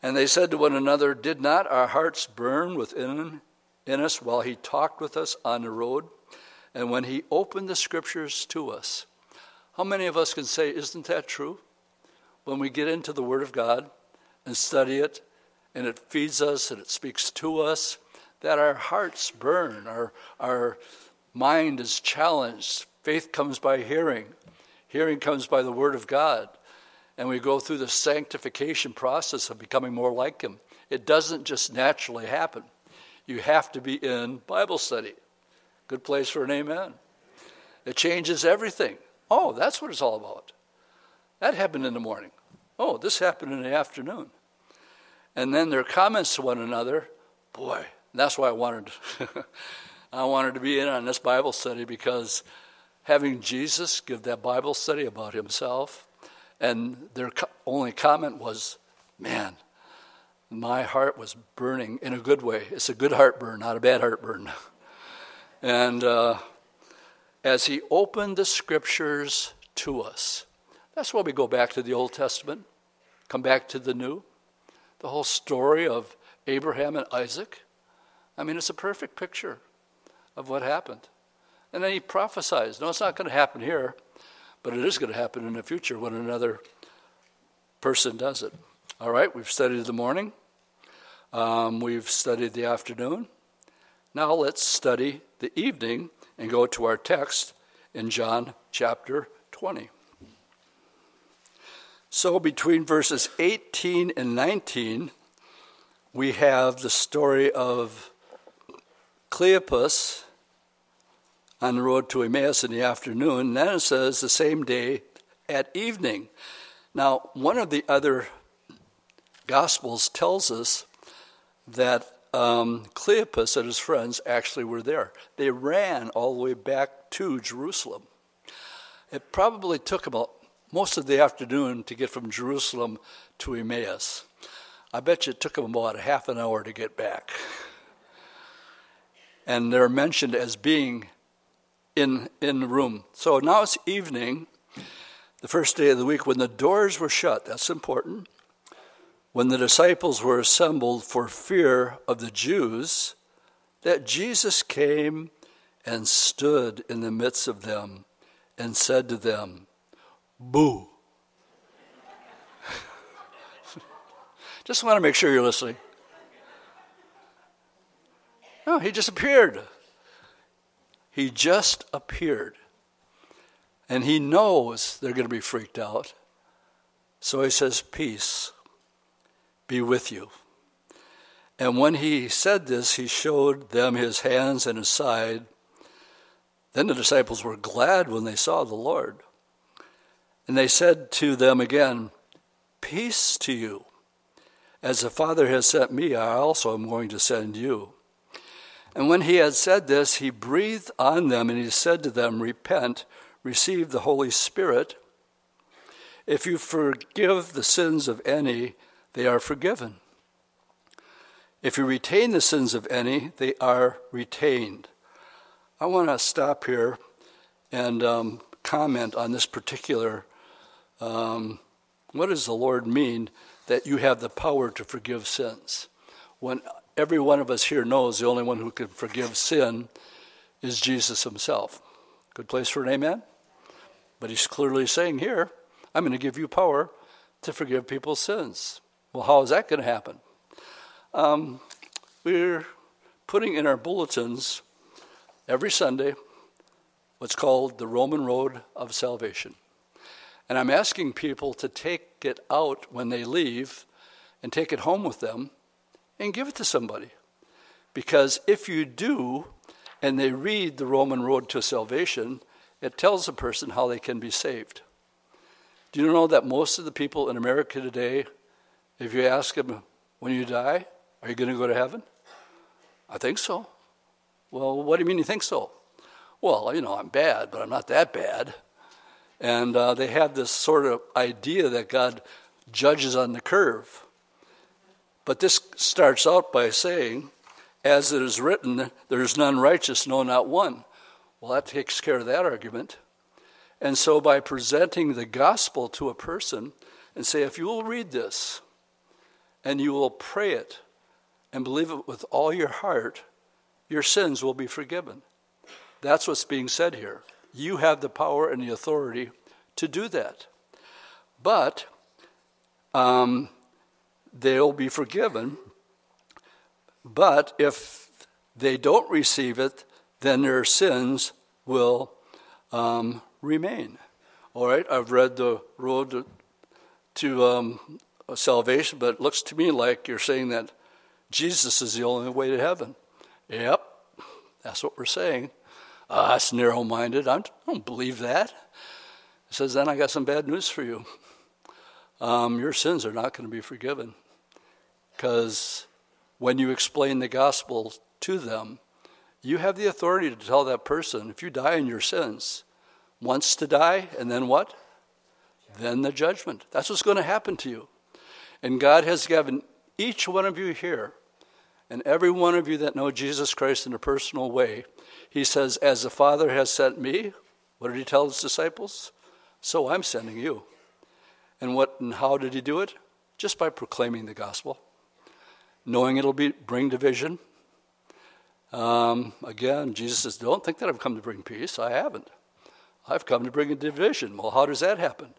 And they said to one another, Did not our hearts burn within in us while he talked with us on the road? And when he opened the scriptures to us, how many of us can say, Isn't that true? When we get into the Word of God and study it, and it feeds us and it speaks to us, that our hearts burn, our, our mind is challenged. Faith comes by hearing, hearing comes by the Word of God. And we go through the sanctification process of becoming more like Him. It doesn't just naturally happen. You have to be in Bible study. Good place for an amen. It changes everything. Oh, that's what it's all about. That happened in the morning. Oh, this happened in the afternoon. And then their comments to one another, boy, that's why I wanted I wanted to be in on this Bible study because having Jesus give that Bible study about himself, and their co- only comment was, man, my heart was burning in a good way. It's a good heartburn, not a bad heartburn. and uh, as he opened the scriptures to us. That's why we go back to the Old Testament, come back to the New. The whole story of Abraham and Isaac. I mean, it's a perfect picture of what happened. And then he prophesies. No, it's not going to happen here, but it is going to happen in the future when another person does it. All right, we've studied the morning, um, we've studied the afternoon. Now let's study the evening and go to our text in John chapter 20. So, between verses 18 and 19, we have the story of Cleopas on the road to Emmaus in the afternoon. And then it says the same day at evening. Now, one of the other Gospels tells us that um, Cleopas and his friends actually were there. They ran all the way back to Jerusalem. It probably took about most of the afternoon to get from Jerusalem to Emmaus. I bet you it took them about a half an hour to get back. And they're mentioned as being in, in the room. So now it's evening, the first day of the week, when the doors were shut. That's important. When the disciples were assembled for fear of the Jews, that Jesus came and stood in the midst of them and said to them, Boo. Just want to make sure you're listening. No, he just appeared. He just appeared. And he knows they're going to be freaked out. So he says, Peace be with you. And when he said this, he showed them his hands and his side. Then the disciples were glad when they saw the Lord. And they said to them again, Peace to you. As the Father has sent me, I also am going to send you. And when he had said this, he breathed on them and he said to them, Repent, receive the Holy Spirit. If you forgive the sins of any, they are forgiven. If you retain the sins of any, they are retained. I want to stop here and um, comment on this particular. Um, what does the Lord mean that you have the power to forgive sins. When every one of us here knows the only one who can forgive sin is Jesus himself. Good place for an amen? But he's clearly saying here, I'm going to give you power to forgive people's sins. Well, how is that going to happen? Um, we're putting in our bulletins every Sunday what's called the Roman Road of Salvation. And I'm asking people to take it out when they leave and take it home with them and give it to somebody. Because if you do, and they read the Roman Road to Salvation, it tells a person how they can be saved. Do you know that most of the people in America today, if you ask them, when you die, are you going to go to heaven? I think so. Well, what do you mean you think so? Well, you know, I'm bad, but I'm not that bad. And uh, they have this sort of idea that God judges on the curve. But this starts out by saying, as it is written, there is none righteous, no, not one. Well, that takes care of that argument. And so by presenting the gospel to a person and say, if you will read this and you will pray it and believe it with all your heart, your sins will be forgiven. That's what's being said here. You have the power and the authority to do that. But um, they'll be forgiven. But if they don't receive it, then their sins will um, remain. All right, I've read the road to, to um, salvation, but it looks to me like you're saying that Jesus is the only way to heaven. Yep, that's what we're saying. Uh, that's narrow minded. I don't believe that. He says, Then I got some bad news for you. Um, your sins are not going to be forgiven. Because when you explain the gospel to them, you have the authority to tell that person if you die in your sins, once to die, and then what? Then the judgment. That's what's going to happen to you. And God has given each one of you here, and every one of you that know Jesus Christ in a personal way, he says, As the Father has sent me, what did he tell his disciples? So I'm sending you. And what and how did he do it? Just by proclaiming the gospel, knowing it'll be bring division. Um, again, Jesus says, "Don't think that I've come to bring peace. I haven't. I've come to bring a division." Well, how does that happen?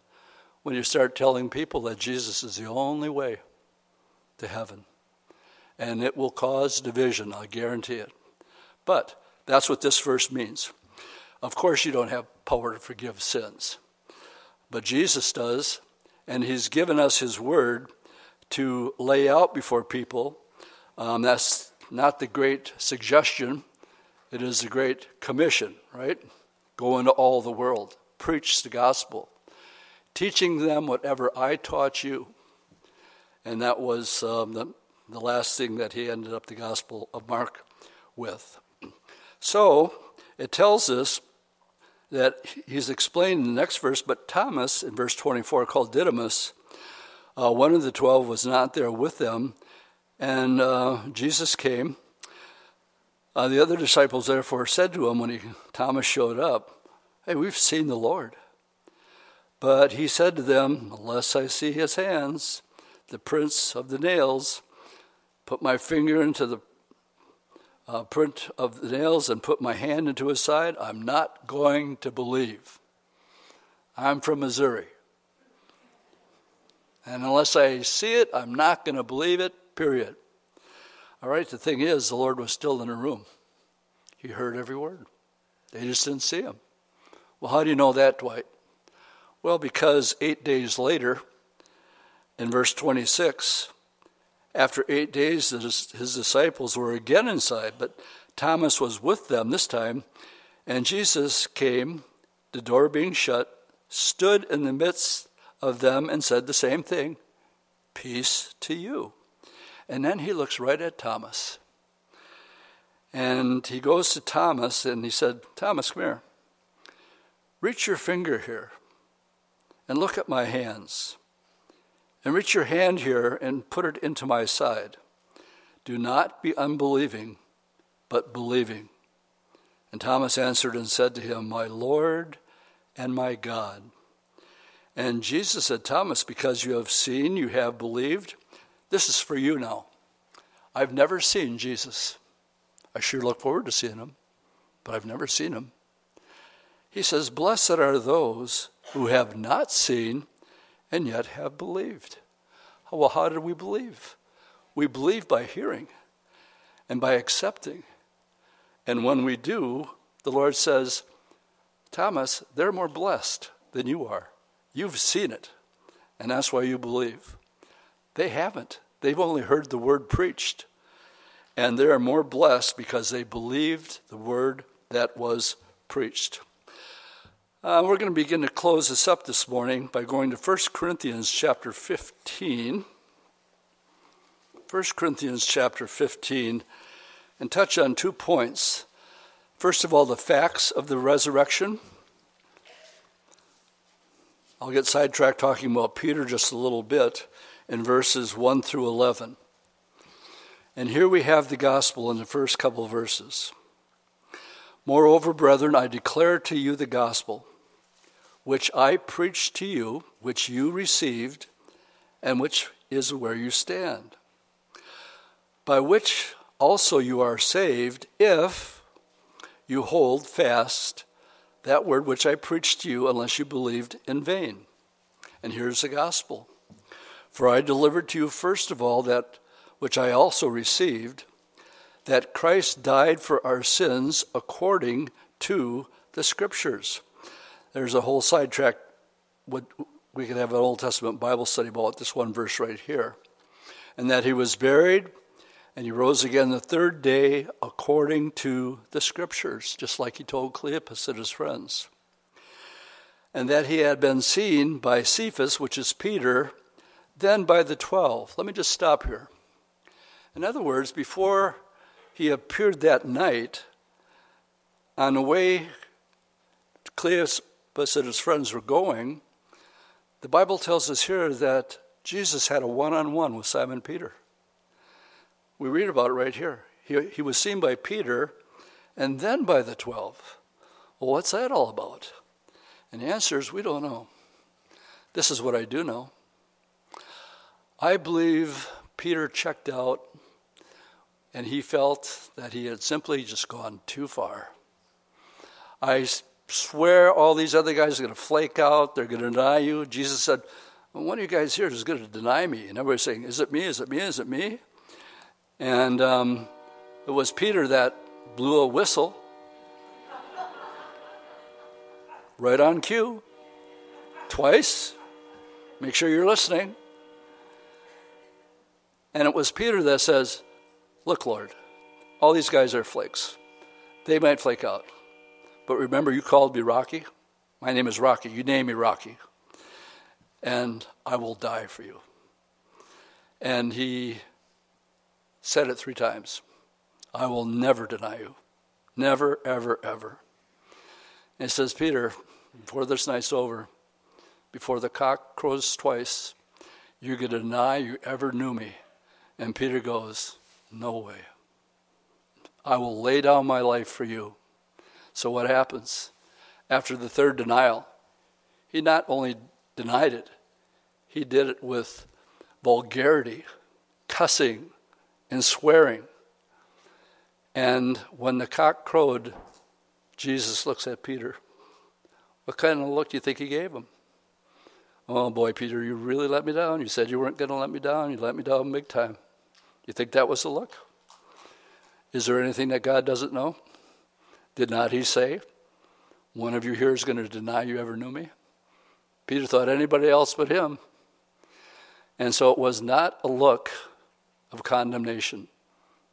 When you start telling people that Jesus is the only way to heaven, and it will cause division. I guarantee it. But that's what this verse means. Of course, you don't have power to forgive sins, but Jesus does, and He's given us His word to lay out before people. Um, that's not the great suggestion, it is the great commission, right? Go into all the world, preach the gospel, teaching them whatever I taught you. And that was um, the, the last thing that he ended up the Gospel of Mark with. So it tells us that he's explained in the next verse, but Thomas, in verse 24, called Didymus, uh, one of the twelve was not there with them, and uh, Jesus came. Uh, the other disciples therefore said to him when he, Thomas showed up, Hey, we've seen the Lord. But he said to them, Unless I see his hands, the prints of the nails, put my finger into the uh, print of the nails and put my hand into his side, I'm not going to believe. I'm from Missouri. And unless I see it, I'm not going to believe it, period. All right, the thing is, the Lord was still in the room. He heard every word. They just didn't see him. Well, how do you know that, Dwight? Well, because eight days later, in verse 26, after eight days, his disciples were again inside, but Thomas was with them this time. And Jesus came, the door being shut, stood in the midst of them and said the same thing Peace to you. And then he looks right at Thomas. And he goes to Thomas and he said, Thomas, come here. Reach your finger here and look at my hands. And reach your hand here and put it into my side. Do not be unbelieving, but believing. And Thomas answered and said to him, My Lord and my God. And Jesus said, Thomas, because you have seen, you have believed. This is for you now. I've never seen Jesus. I sure look forward to seeing him, but I've never seen him. He says, Blessed are those who have not seen and yet have believed. Well, how did we believe? We believe by hearing and by accepting. And when we do, the Lord says, Thomas, they're more blessed than you are. You've seen it, and that's why you believe. They haven't. They've only heard the word preached. And they are more blessed because they believed the word that was preached. Uh, we're going to begin to close this up this morning by going to 1 Corinthians chapter 15. 1 Corinthians chapter 15 and touch on two points. First of all, the facts of the resurrection. I'll get sidetracked talking about Peter just a little bit in verses 1 through 11. And here we have the gospel in the first couple verses. Moreover, brethren, I declare to you the gospel which I preached to you, which you received, and which is where you stand, by which also you are saved, if you hold fast that word which I preached to you, unless you believed in vain. And here's the gospel. For I delivered to you first of all that which I also received, that Christ died for our sins according to the Scriptures there's a whole sidetrack. We could have an Old Testament Bible study about this one verse right here, and that he was buried, and he rose again the third day according to the Scriptures, just like he told Cleopas and his friends, and that he had been seen by Cephas, which is Peter, then by the twelve. Let me just stop here. In other words, before he appeared that night, on the way Cleopas but said his friends were going, the Bible tells us here that Jesus had a one on one with Simon Peter. We read about it right here. He, he was seen by Peter and then by the 12. Well, what's that all about? And the answer is we don't know. this is what I do know. I believe Peter checked out and he felt that he had simply just gone too far. I swear all these other guys are going to flake out, they're going to deny you. Jesus said, well, One of you guys here is going to deny me. And everybody's saying, Is it me? Is it me? Is it me? And um, it was Peter that blew a whistle right on cue, twice. Make sure you're listening. And it was Peter that says, Look, Lord, all these guys are flakes. They might flake out. But remember, you called me Rocky? My name is Rocky. You name me Rocky. And I will die for you. And he said it three times I will never deny you. Never, ever, ever. And it says, Peter, before this night's over, before the cock crows twice, you're going to deny you ever knew me. And Peter goes, no way. I will lay down my life for you. So, what happens? After the third denial, he not only denied it, he did it with vulgarity, cussing, and swearing. And when the cock crowed, Jesus looks at Peter. What kind of look do you think he gave him? Oh boy, Peter, you really let me down. You said you weren't going to let me down. You let me down big time. You think that was the look? Is there anything that God doesn't know? Did not he say, One of you here is going to deny you ever knew me? Peter thought anybody else but him. And so it was not a look of condemnation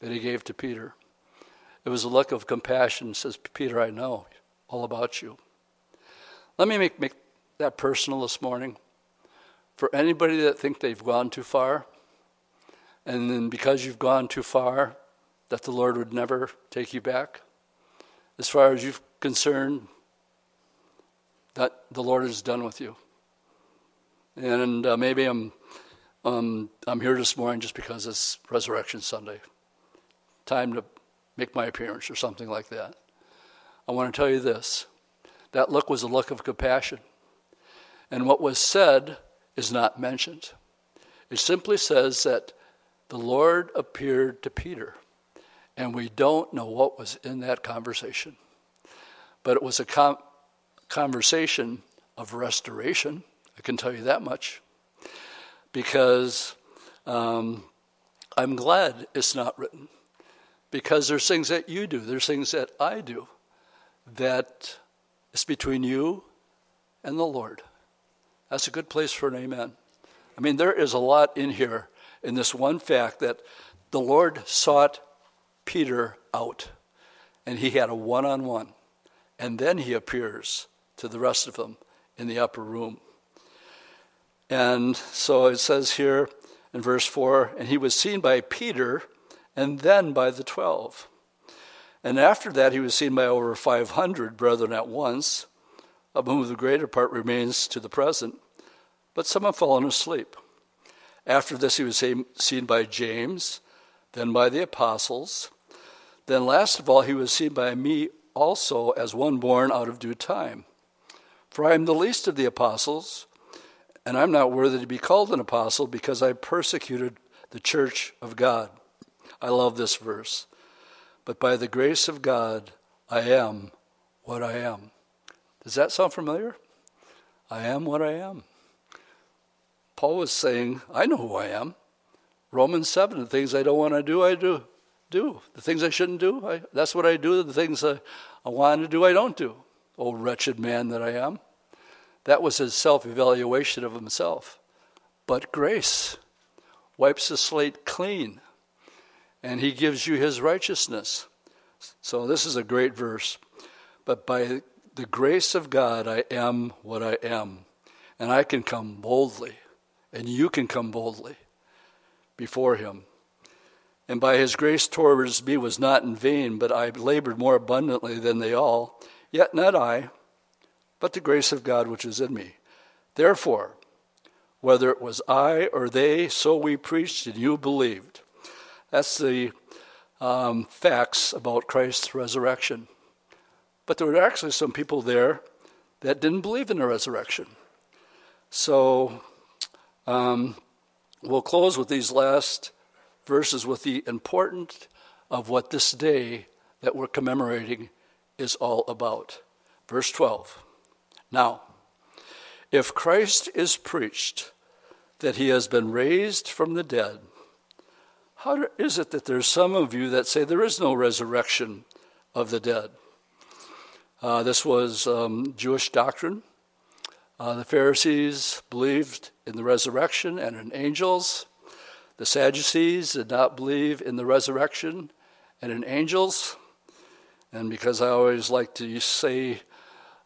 that he gave to Peter. It was a look of compassion. Says, Peter, I know all about you. Let me make, make that personal this morning. For anybody that think they've gone too far, and then because you've gone too far, that the Lord would never take you back. As far as you're concerned, that the Lord is done with you. And uh, maybe I'm, um, I'm here this morning just because it's Resurrection Sunday. Time to make my appearance or something like that. I want to tell you this that look was a look of compassion. And what was said is not mentioned. It simply says that the Lord appeared to Peter, and we don't know what was in that conversation. But it was a com- conversation of restoration, I can tell you that much, because um, I'm glad it's not written. Because there's things that you do, there's things that I do that is between you and the Lord. That's a good place for an amen. I mean, there is a lot in here in this one fact that the Lord sought Peter out and he had a one on one. And then he appears to the rest of them in the upper room. And so it says here in verse 4 and he was seen by Peter and then by the twelve. And after that, he was seen by over 500 brethren at once, of whom the greater part remains to the present, but some have fallen asleep. After this, he was seen by James, then by the apostles. Then, last of all, he was seen by me also as one born out of due time. For I am the least of the apostles, and I'm not worthy to be called an apostle because I persecuted the church of God. I love this verse. But by the grace of God, I am what I am. Does that sound familiar? I am what I am. Paul was saying, I know who I am. Romans 7, the things I don't want to do, I do. Do. The things I shouldn't do, I, that's what I do. The things I, I want to do, I don't do. Oh, wretched man that I am. That was his self evaluation of himself. But grace wipes the slate clean, and he gives you his righteousness. So, this is a great verse. But by the grace of God, I am what I am, and I can come boldly and you can come boldly before him. And by his grace towards me was not in vain, but I labored more abundantly than they all. Yet not I, but the grace of God which is in me. Therefore, whether it was I or they, so we preached and you believed. That's the um, facts about Christ's resurrection. But there were actually some people there that didn't believe in the resurrection. So um, we'll close with these last verses with the importance of what this day that we're commemorating is all about. Verse 12. Now, if Christ is preached that he has been raised from the dead, how is it that there's some of you that say there is no resurrection of the dead? Uh, this was um, Jewish doctrine. Uh, the Pharisees believed in the resurrection and in angels. The Sadducees did not believe in the resurrection and in angels. And because I always like to say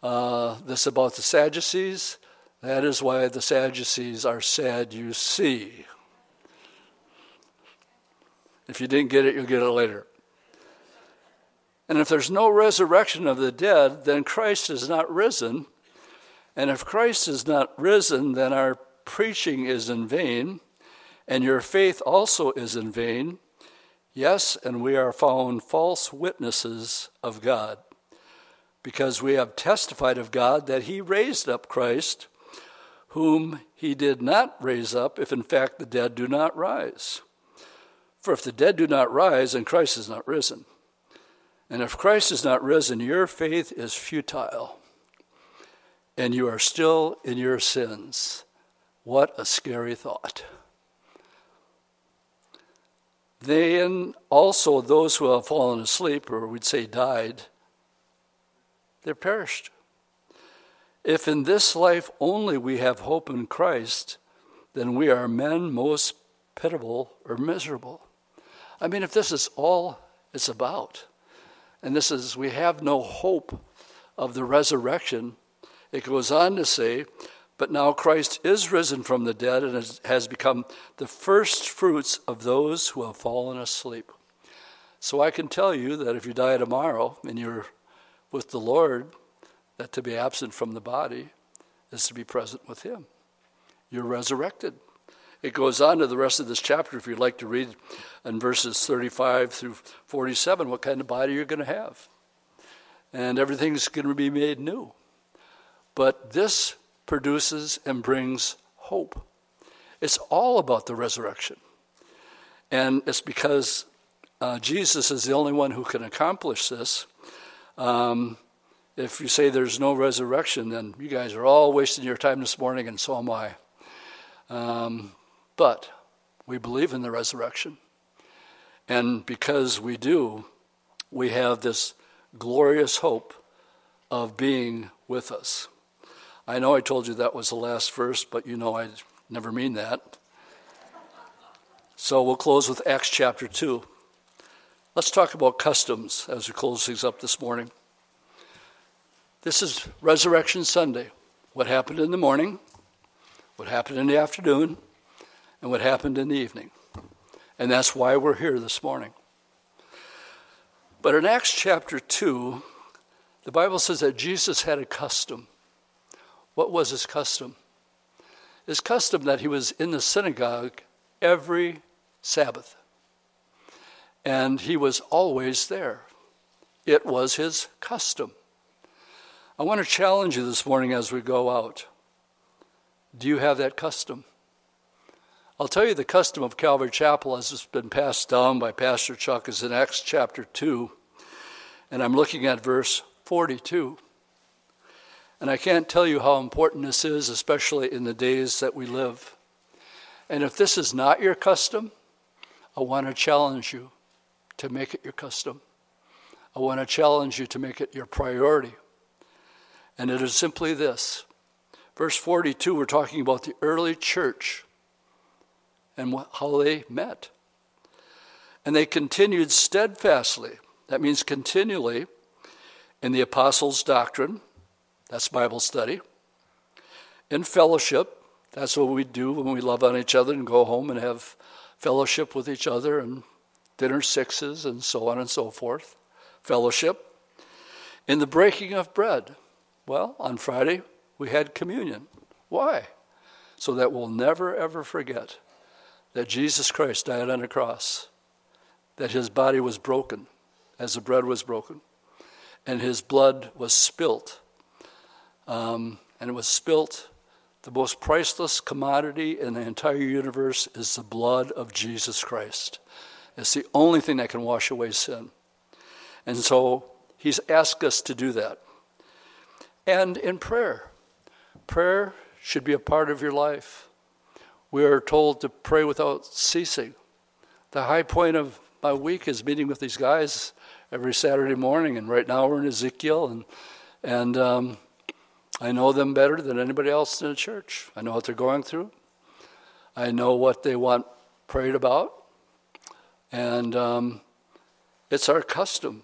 uh, this about the Sadducees, that is why the Sadducees are sad, you see. If you didn't get it, you'll get it later. And if there's no resurrection of the dead, then Christ is not risen. And if Christ is not risen, then our preaching is in vain, and your faith also is in vain. Yes, and we are found false witnesses of God, because we have testified of God that He raised up Christ, whom He did not raise up, if in fact the dead do not rise. For if the dead do not rise, then Christ is not risen. And if Christ is not risen, your faith is futile, and you are still in your sins. What a scary thought. Then also those who have fallen asleep, or we'd say died, they're perished. If in this life only we have hope in Christ, then we are men most pitiable or miserable. I mean, if this is all it's about, and this is, we have no hope of the resurrection, it goes on to say, but now Christ is risen from the dead and has become the first fruits of those who have fallen asleep. So I can tell you that if you die tomorrow and you're with the Lord, that to be absent from the body is to be present with Him. You're resurrected. It goes on to the rest of this chapter, if you'd like to read in verses 35 through 47, what kind of body you're going to have. And everything's going to be made new. But this produces and brings hope. It's all about the resurrection. And it's because uh, Jesus is the only one who can accomplish this. Um, if you say there's no resurrection, then you guys are all wasting your time this morning, and so am I. Um, but we believe in the resurrection. And because we do, we have this glorious hope of being with us. I know I told you that was the last verse, but you know I never mean that. So we'll close with Acts chapter 2. Let's talk about customs as we close things up this morning. This is Resurrection Sunday. What happened in the morning, what happened in the afternoon, and what happened in the evening. And that's why we're here this morning. But in Acts chapter 2, the Bible says that Jesus had a custom. What was his custom? His custom that he was in the synagogue every Sabbath. And he was always there. It was his custom. I want to challenge you this morning as we go out. Do you have that custom? I'll tell you the custom of Calvary Chapel as it's been passed down by Pastor Chuck is in Acts chapter 2, and I'm looking at verse 42. And I can't tell you how important this is, especially in the days that we live. And if this is not your custom, I want to challenge you to make it your custom. I want to challenge you to make it your priority. And it is simply this. Verse 42, we're talking about the early church and how they met. And they continued steadfastly, that means continually, in the apostles' doctrine, that's Bible study, in fellowship, that's what we do when we love on each other and go home and have fellowship with each other and dinner sixes and so on and so forth. Fellowship. In the breaking of bread, well, on Friday we had communion. Why? So that we'll never ever forget that Jesus Christ died on the cross, that his body was broken as the bread was broken, and his blood was spilt. Um, and it was spilt The most priceless commodity in the entire universe is the blood of Jesus Christ. It's the only thing that can wash away sin. And so he's asked us to do that. And in prayer, prayer should be a part of your life. We are told to pray without ceasing. The high point of my week is meeting with these guys every Saturday morning, and right now we're in Ezekiel, and and um, I know them better than anybody else in the church. I know what they're going through. I know what they want prayed about, and um, it's our custom.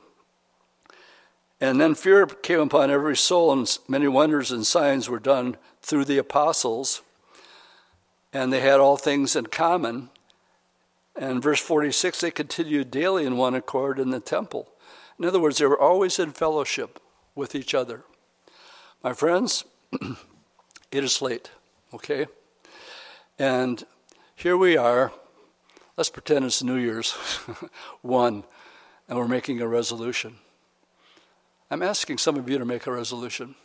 And then fear came upon every soul, and many wonders and signs were done through the apostles, and they had all things in common. And verse 46, they continued daily in one accord in the temple. In other words, they were always in fellowship with each other. My friends, it is late, okay? And here we are. Let's pretend it's New Year's 1, and we're making a resolution. I'm asking some of you to make a resolution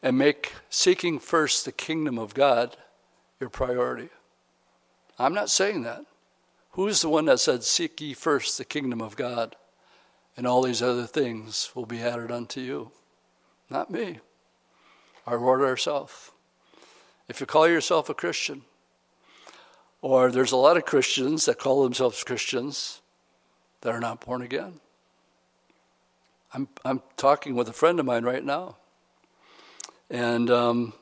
and make seeking first the kingdom of God your priority. I'm not saying that. Who's the one that said, Seek ye first the kingdom of God, and all these other things will be added unto you? Not me, our Lord ourself. If you call yourself a Christian, or there's a lot of Christians that call themselves Christians that are not born again. I'm, I'm talking with a friend of mine right now. And um,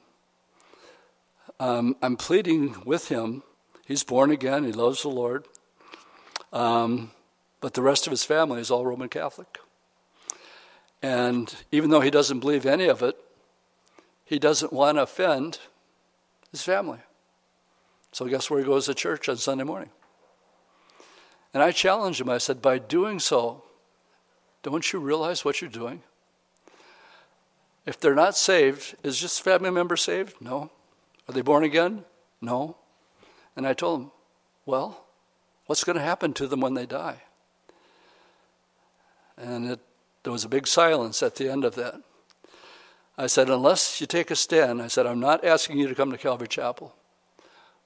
um, I'm pleading with him. He's born again, he loves the Lord. Um, but the rest of his family is all Roman Catholic. And even though he doesn't believe any of it, he doesn't want to offend his family. So, guess where he goes to church on Sunday morning? And I challenged him. I said, By doing so, don't you realize what you're doing? If they're not saved, is just family member saved? No. Are they born again? No. And I told him, Well, what's going to happen to them when they die? And it, there was a big silence at the end of that. I said, Unless you take a stand, I said, I'm not asking you to come to Calvary Chapel,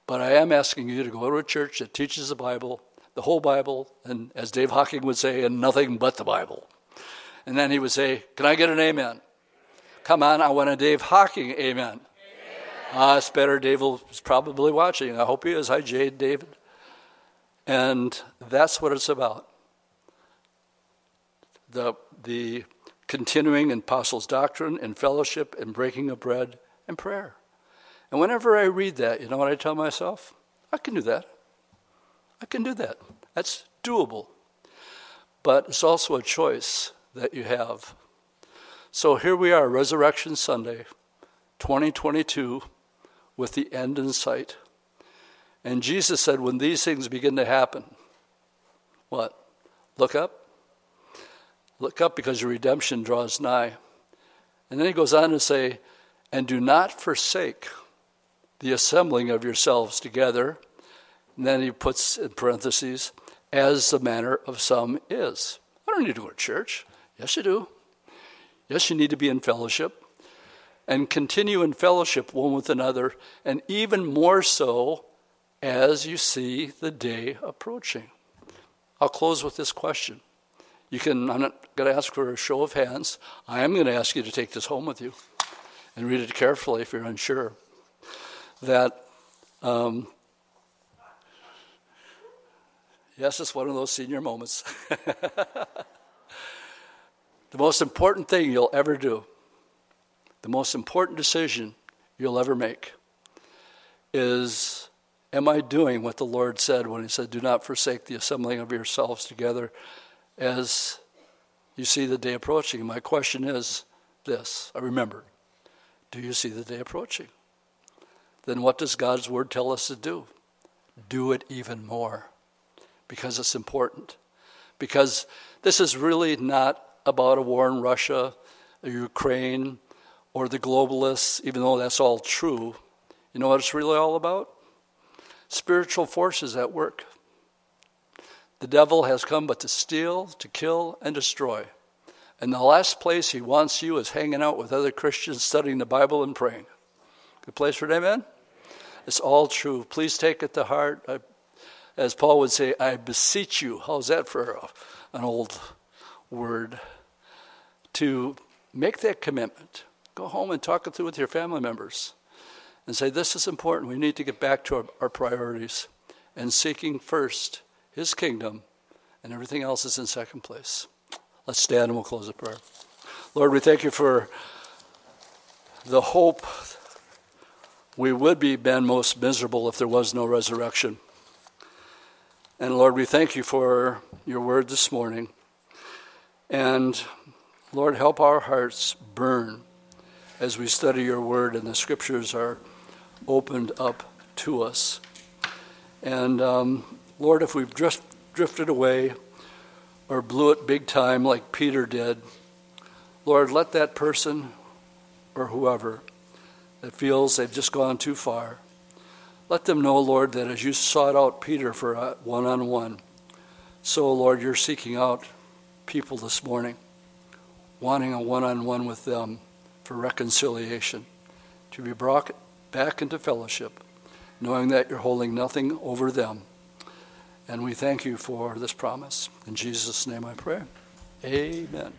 but I am asking you to go to a church that teaches the Bible, the whole Bible, and as Dave Hocking would say, and nothing but the Bible. And then he would say, Can I get an amen? Come on, I want a Dave Hocking amen. Ah, uh, it's better. Dave is probably watching. I hope he is. Hi, Jade, David. And that's what it's about. The, the continuing in apostles' doctrine and fellowship and breaking of bread and prayer. And whenever I read that, you know what I tell myself? I can do that. I can do that. That's doable. But it's also a choice that you have. So here we are, Resurrection Sunday, 2022, with the end in sight. And Jesus said, when these things begin to happen, what? Look up. Look up because your redemption draws nigh. And then he goes on to say, and do not forsake the assembling of yourselves together. And then he puts in parentheses, as the manner of some is. I don't need to go to church. Yes, you do. Yes, you need to be in fellowship and continue in fellowship one with another, and even more so as you see the day approaching. I'll close with this question. You can, I'm not going to ask for a show of hands. I am going to ask you to take this home with you and read it carefully if you're unsure. That, um, yes, it's one of those senior moments. The most important thing you'll ever do, the most important decision you'll ever make is Am I doing what the Lord said when He said, Do not forsake the assembling of yourselves together as you see the day approaching? My question is this I remember, do you see the day approaching? Then what does God's word tell us to do? Do it even more because it's important. Because this is really not about a war in Russia, or Ukraine, or the globalists, even though that's all true. You know what it's really all about? Spiritual forces at work. The devil has come but to steal, to kill, and destroy. And the last place he wants you is hanging out with other Christians studying the Bible and praying. Good place for an amen? It's all true. Please take it to heart. I, as Paul would say, I beseech you. How's that for an old word? To make that commitment. Go home and talk it through with your family members and say, This is important. We need to get back to our, our priorities and seeking first His kingdom, and everything else is in second place. Let's stand and we'll close the prayer. Lord, we thank you for the hope we would be men most miserable if there was no resurrection. And Lord, we thank you for your word this morning. And Lord, help our hearts burn as we study your word and the scriptures are opened up to us. And um, Lord, if we've drift, drifted away or blew it big time like Peter did, Lord, let that person or whoever that feels they've just gone too far, let them know, Lord, that as you sought out Peter for a one on one, so, Lord, you're seeking out people this morning, wanting a one on one with them for reconciliation, to be brought back into fellowship, knowing that you're holding nothing over them. And we thank you for this promise. In Jesus' name I pray. Amen.